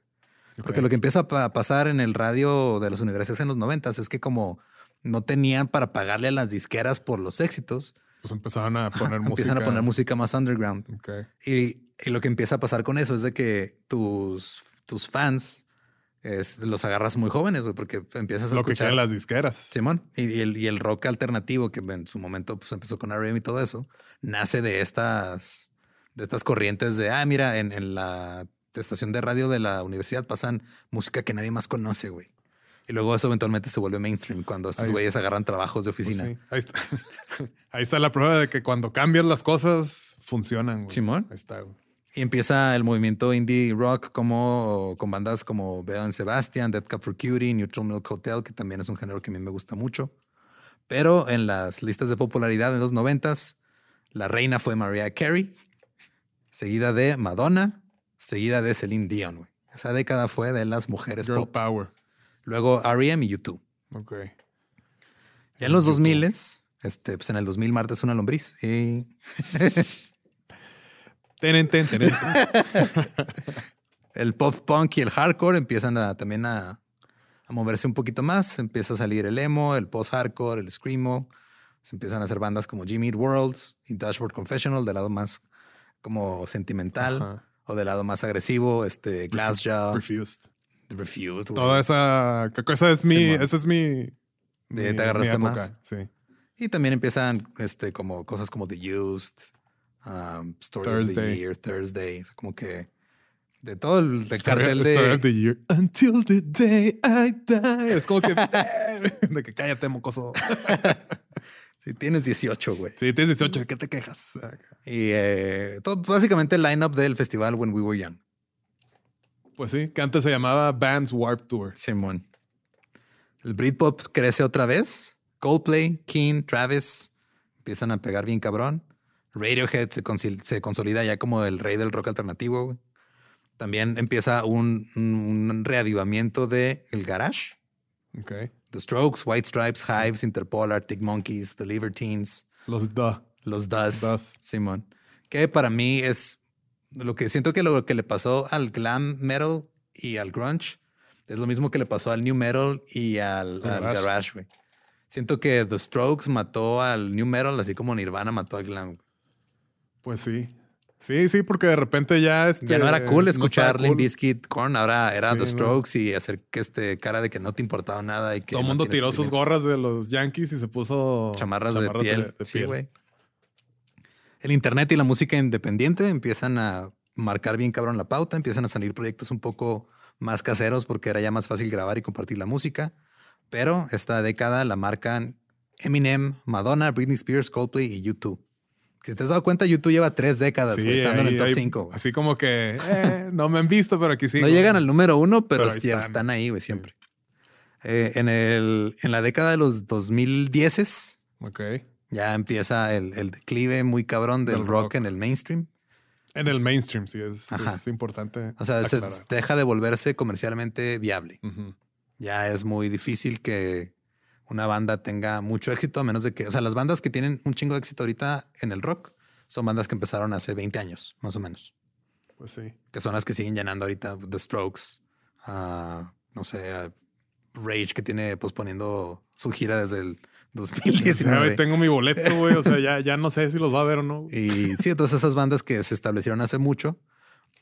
Porque lo que empieza a pa- pasar en el radio de las universidades en los noventas es que como no tenían para pagarle a las disqueras por los éxitos, Pues empezaron a poner música. empiezan a poner música más underground. Ok. Y, y lo que empieza a pasar con eso es de que tus, tus fans es- los agarras muy jóvenes, güey, porque empiezas a Lo que escuchar. quieren las disqueras. Simón. Y, y el, y el rock alternativo, que en su momento pues, empezó con R.E.M. y todo eso, nace de estas, de estas corrientes de, ah, mira, en, en la estación de radio de la universidad pasan música que nadie más conoce, güey. Y luego eso eventualmente se vuelve mainstream cuando estos güeyes agarran trabajos de Pues oficina. sí. Ahí está. Ahí está la prueba de que cuando cambias las cosas, funcionan. güey. Simón. Ahí está. güey. Y empieza el movimiento indie rock como con bandas como Bell Sebastian, Dead Cup for Cutie, Neutral Milk Hotel, que también es un género que a mí me gusta mucho. Pero en las listas de popularidad en los noventas, la reina fue Mariah Carey, seguida de Madonna, seguida de Celine Dion. güey. Esa década fue de las mujeres Girl pop. Power. Luego R.E.M. y U2. Ok. Ya en los 2000 este, pues en el 2000 Marta es una lombriz. Y Tenen, ten, tenen. el pop punk y el hardcore empiezan a, también a, a moverse un poquito más. Empieza a salir el emo, el post-hardcore, el screamo. Se empiezan a hacer bandas como Jimmy Eat World y Dashboard Confessional del lado más como sentimental Ajá. o del lado más agresivo, este Glassjaw, Refused. Refused. güey. Toda esa, esa es mi, Simón. esa es mi, De- mi- te agarraste mi más. Sí. Y también empiezan este, como cosas como The Used, um, Story of the Thursday. Year, Thursday. o sea, como que de todo el de Story- cartel Story de. of the year. Until the day I die. Es como que de que cállate, mocoso. Si tienes 18, güey. Sí, tienes 18, ¿de qué te quejas? Y eh, todo, básicamente el lineup del festival When We Were Young. Pues sí, que antes se llamaba Bands Warp Tour. Simón. El Britpop crece otra vez. Coldplay, King, Travis empiezan a pegar bien cabrón. Radiohead se, consolida ya como el rey del rock alternativo. güey. También empieza un, un reavivamiento de el garage. Ok. The Strokes, White Stripes, Hives, Interpol, Arctic Monkeys, The Libertines, Los da. los Dust. Simón. Que para mí es lo que siento que lo que le pasó al glam metal y al grunge es lo mismo que le pasó al new metal y al, al Garage. güey. Siento que The Strokes mató al new metal así como Nirvana mató al glam. Pues sí. Sí, sí, porque de repente ya este, Ya no era cool no escuchar Limp cool. Bizkit, Korn, ahora era Sí, The no. Strokes y hacer que este cara de que no te importaba nada y que Todo el no mundo tiró sus gorras de los Yankees y se puso chamarras, de piel. sí, piel. güey. El internet y la música independiente empiezan a marcar bien cabrón la pauta, empiezan a salir proyectos un poco más caseros porque era ya más fácil grabar y compartir la música. Pero esta década la marcan Eminem, Madonna, Britney Spears, Coldplay y U2. Si te has dado cuenta, U2 lleva tres décadas Sí, estando en ahí- el top ahí- 5. Así como que eh, no me han visto, pero aquí sí. no llegan al número uno, pero, Pero sí están. están. ahí, güey, siempre. Eh, en, el, en la década de los 2010 Ok. Ya empieza el, el declive muy cabrón del, Del rock, rock. en el mainstream. En el mainstream, sí, es, importante. O sea, se deja de volverse comercialmente viable. Ya es muy difícil que una banda tenga mucho éxito, a menos de que, o sea, las bandas que tienen un chingo de éxito ahorita en el rock son bandas que empezaron hace 20 años, más o menos, Pues sí. que son las que siguen llenando ahorita The Strokes, ah, no sé, ah, Rage que tiene posponiendo su gira desde el 2019. güey, tengo mi boleto, güey. O sea, ya, ya no sé si los va a ver o no. Y sí, todas esas bandas que se establecieron hace mucho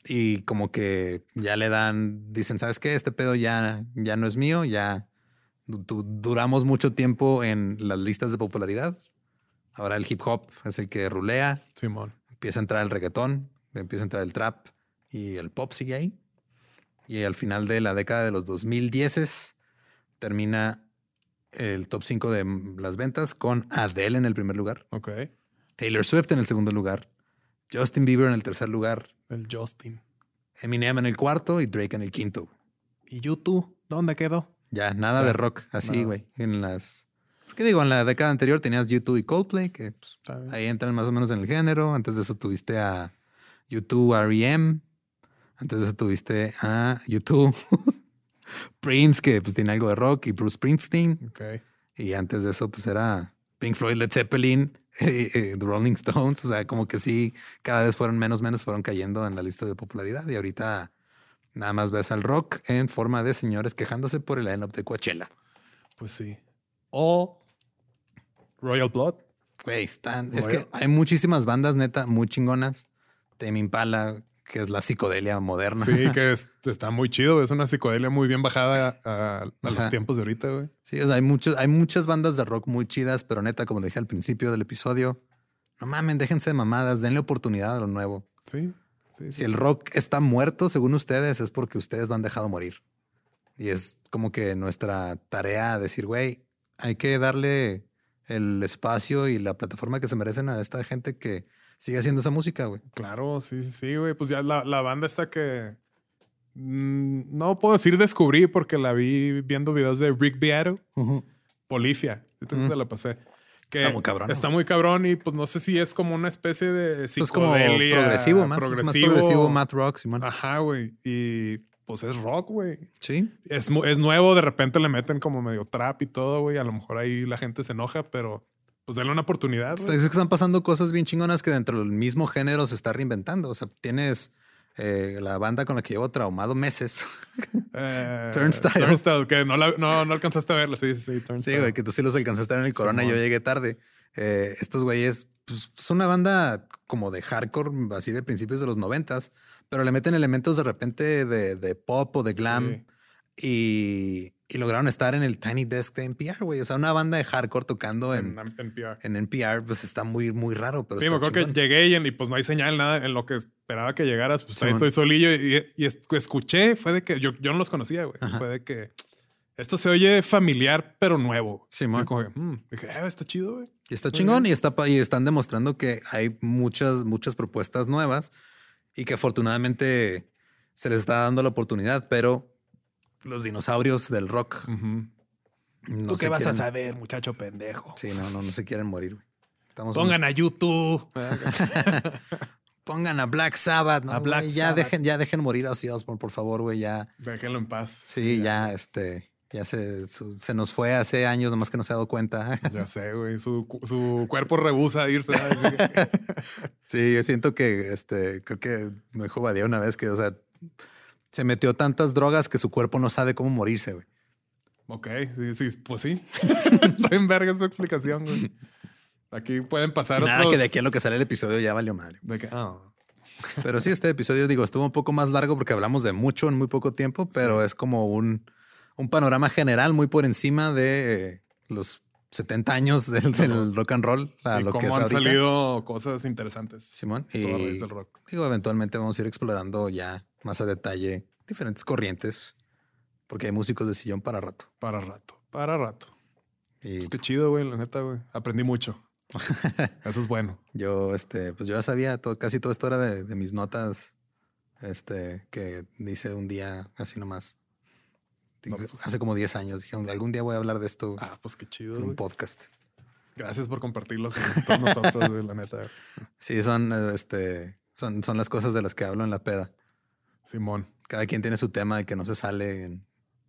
y como que ya le dan, dicen, ¿sabes qué? Este pedo ya, ya no es mío, ya du- du- duramos mucho tiempo en las listas de popularidad. Ahora el hip hop es el que rulea, Simón. empieza a entrar el reggaetón, empieza a entrar el trap y el pop sigue ahí. Y al final de la década de los 2010 termina el top 5 de las ventas con Adele en el primer lugar. Ok. Taylor Swift en el segundo lugar, Justin Bieber en el tercer lugar, El Justin. Eminem en el cuarto y Drake en el quinto. ¿Y YouTube? ¿Dónde quedó? Ya, nada Ya, de rock, así, güey. En las. ¿Qué digo? En la década anterior tenías YouTube y Coldplay, que pues, ahí entran más o menos en el género. Antes de eso tuviste a YouTube REM. Antes de eso tuviste a YouTube Prince, que pues tiene algo de rock, y Bruce Springsteen. Y antes de eso, pues era Pink Floyd, Led Zeppelin, eh, eh, The Rolling Stones. O sea, como que sí, cada vez fueron menos, menos, fueron cayendo en la lista de popularidad. Y ahorita nada más ves al rock en forma de señores quejándose por el line-up de Coachella. Pues sí. O Royal Blood. Güey, están. Es que hay muchísimas bandas neta muy chingonas. Tame Impala, que es la psicodelia moderna. Sí, que es- está muy chido. Es una psicodelia muy bien bajada a, a los tiempos de ahorita, güey. Sí, o sea, hay, muchos, hay muchas bandas de rock muy chidas, pero neta, como dije al principio del episodio, no mamen, déjense de mamadas, denle oportunidad a lo nuevo. Sí. sí, sí, Si el rock está muerto, según ustedes, es porque ustedes lo han dejado morir. Y es como que nuestra tarea decir, güey, hay que darle el espacio y la plataforma que se merecen a esta gente que sigue haciendo esa música, güey. Claro, sí, sí, sí, güey. Pues ya la, la banda está que. mm, no puedo decir descubrí porque la vi viendo videos de Rick Beato, Polifia. Entonces Ujú. se la pasé. Que Está muy cabrón, Está muy cabrón y pues no sé si es como una especie de Es como psicodelia. progresivo, más, es más progresivo, math rock, Simón. Ajá, güey. Y pues es rock, güey. Sí, Es, es nuevo, de repente le meten como medio trap y todo, güey. A lo mejor ahí la gente se enoja, pero pues denle una oportunidad, Es güey. que están pasando cosas bien chingonas que dentro del mismo género se está reinventando. O sea, tienes eh, la banda con la que llevo traumado meses. Eh, Turnstile. Turnstile, que no, la- no, no alcanzaste a verla. Sí, sí, sí, Turnstile. Sí, güey, que tú sí los alcanzaste a ver en el corona y yo llegué tarde. Eh, estos güeyes pues, es una banda como de hardcore, así de principios de los noventas, pero le meten elementos de repente de, de pop o de glam. Y, y, lograron estar en el Tiny Desk de NPR, güey. O sea, una banda de hardcore tocando en, en NPR. En NPR, pues está muy, muy raro. Pero sí, me acuerdo que llegué y, y, pues no hay señal, nada en lo que esperaba que llegaras. Pues ahí estoy solillo y, y, escuché, fue de que yo, yo no los conocía, güey. Fue de que esto se oye familiar, pero nuevo. Sí, man. Mm", dije, ah, está chido, güey. Y está chingón y, está, y están demostrando que hay muchas, muchas propuestas nuevas y que afortunadamente se les está dando la oportunidad, pero los dinosaurios del rock. no ¿Tú qué vas a saber, muchacho pendejo? Sí, no, no, no se quieren morir. Pongan a YouTube. Pongan a Black Sabbath, ¿no? Black ya dejen, ya dejen morir a Ozzy Osbourne, por favor, güey. Ya. Déjenlo en paz. Sí, ya, este. Ya se, se nos fue hace años, nomás que no se ha dado cuenta. Ya sé, güey. Su, su cuerpo rehúsa irse. sí, yo siento que este, creo que me dijo Badía una vez que, o sea, se metió tantas drogas que su cuerpo no sabe cómo morirse, güey. Ok, sí, sí, pues sí. En verga esa explicación, güey. Aquí pueden pasar Nada, otros... que de aquí a lo que sale el episodio ya valió madre. De que, oh. Pero sí, este episodio, digo, estuvo un poco más largo porque hablamos de mucho en muy poco tiempo, pero es como un, un, panorama general muy por encima de los 70 años del, del rock and roll. A y lo cómo que han salido cosas interesantes. Simón. Y digo, eventualmente vamos a ir explorando ya más a detalle diferentes corrientes, porque hay músicos de sillón para rato. Para rato, para rato. Y pues qué chido, güey, la neta, güey. Aprendí mucho. Eso es bueno. Yo, este, pues yo ya sabía todo, casi todo esto era de, mis notas, este, que hice un día así nomás. Pues hace como 10 años. Dije, algún día voy a hablar de esto. Ah, pues qué chido. En un podcast. Gracias por compartirlo con todos nosotros, la neta. Sí, son, este, son, son las cosas de las que hablo en la peda. Simón. Cada quien tiene su tema de que no se sale en,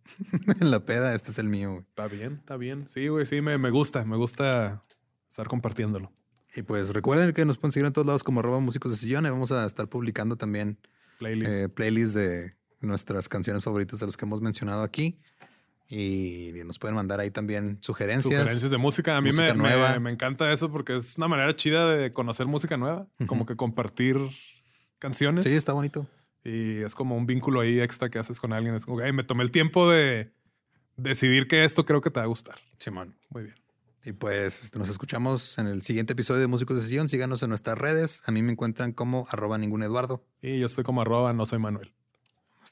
la peda. Este es el mío. Está bien, está bien. Sí, güey, sí, me, me gusta. Me gusta estar compartiéndolo. Y pues recuerden que nos pueden seguir en todos lados como arroba músicos de sillón. Y vamos a estar publicando también playlists eh, playlist de nuestras canciones favoritas de los que hemos mencionado aquí. Y nos pueden mandar ahí también sugerencias. Sugerencias de música. A mí me, me, me, encanta eso porque es una manera chida de conocer música nueva. Como que compartir canciones. Sí, está bonito. Y es como un vínculo ahí extra que haces con alguien. Es como, me tomé el tiempo de decidir que esto creo que te va a gustar. Simón. Muy bien. Y pues este, nos escuchamos en el siguiente episodio de Músicos de Sillón. Síganos en nuestras redes. A mí me encuentran como arroba ningún Eduardo. Y yo estoy como arroba no soy Manuel.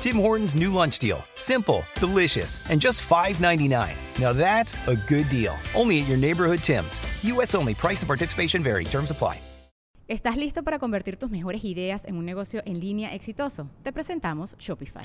Tim Hortons new lunch deal. Simple, delicious, and just $5.99. Now that's a good deal. Only at your neighborhood Tim's. U.S. only. Price and participation vary. Terms apply. ¿Estás listo para convertir tus mejores ideas en un negocio en línea exitoso? Te presentamos Shopify.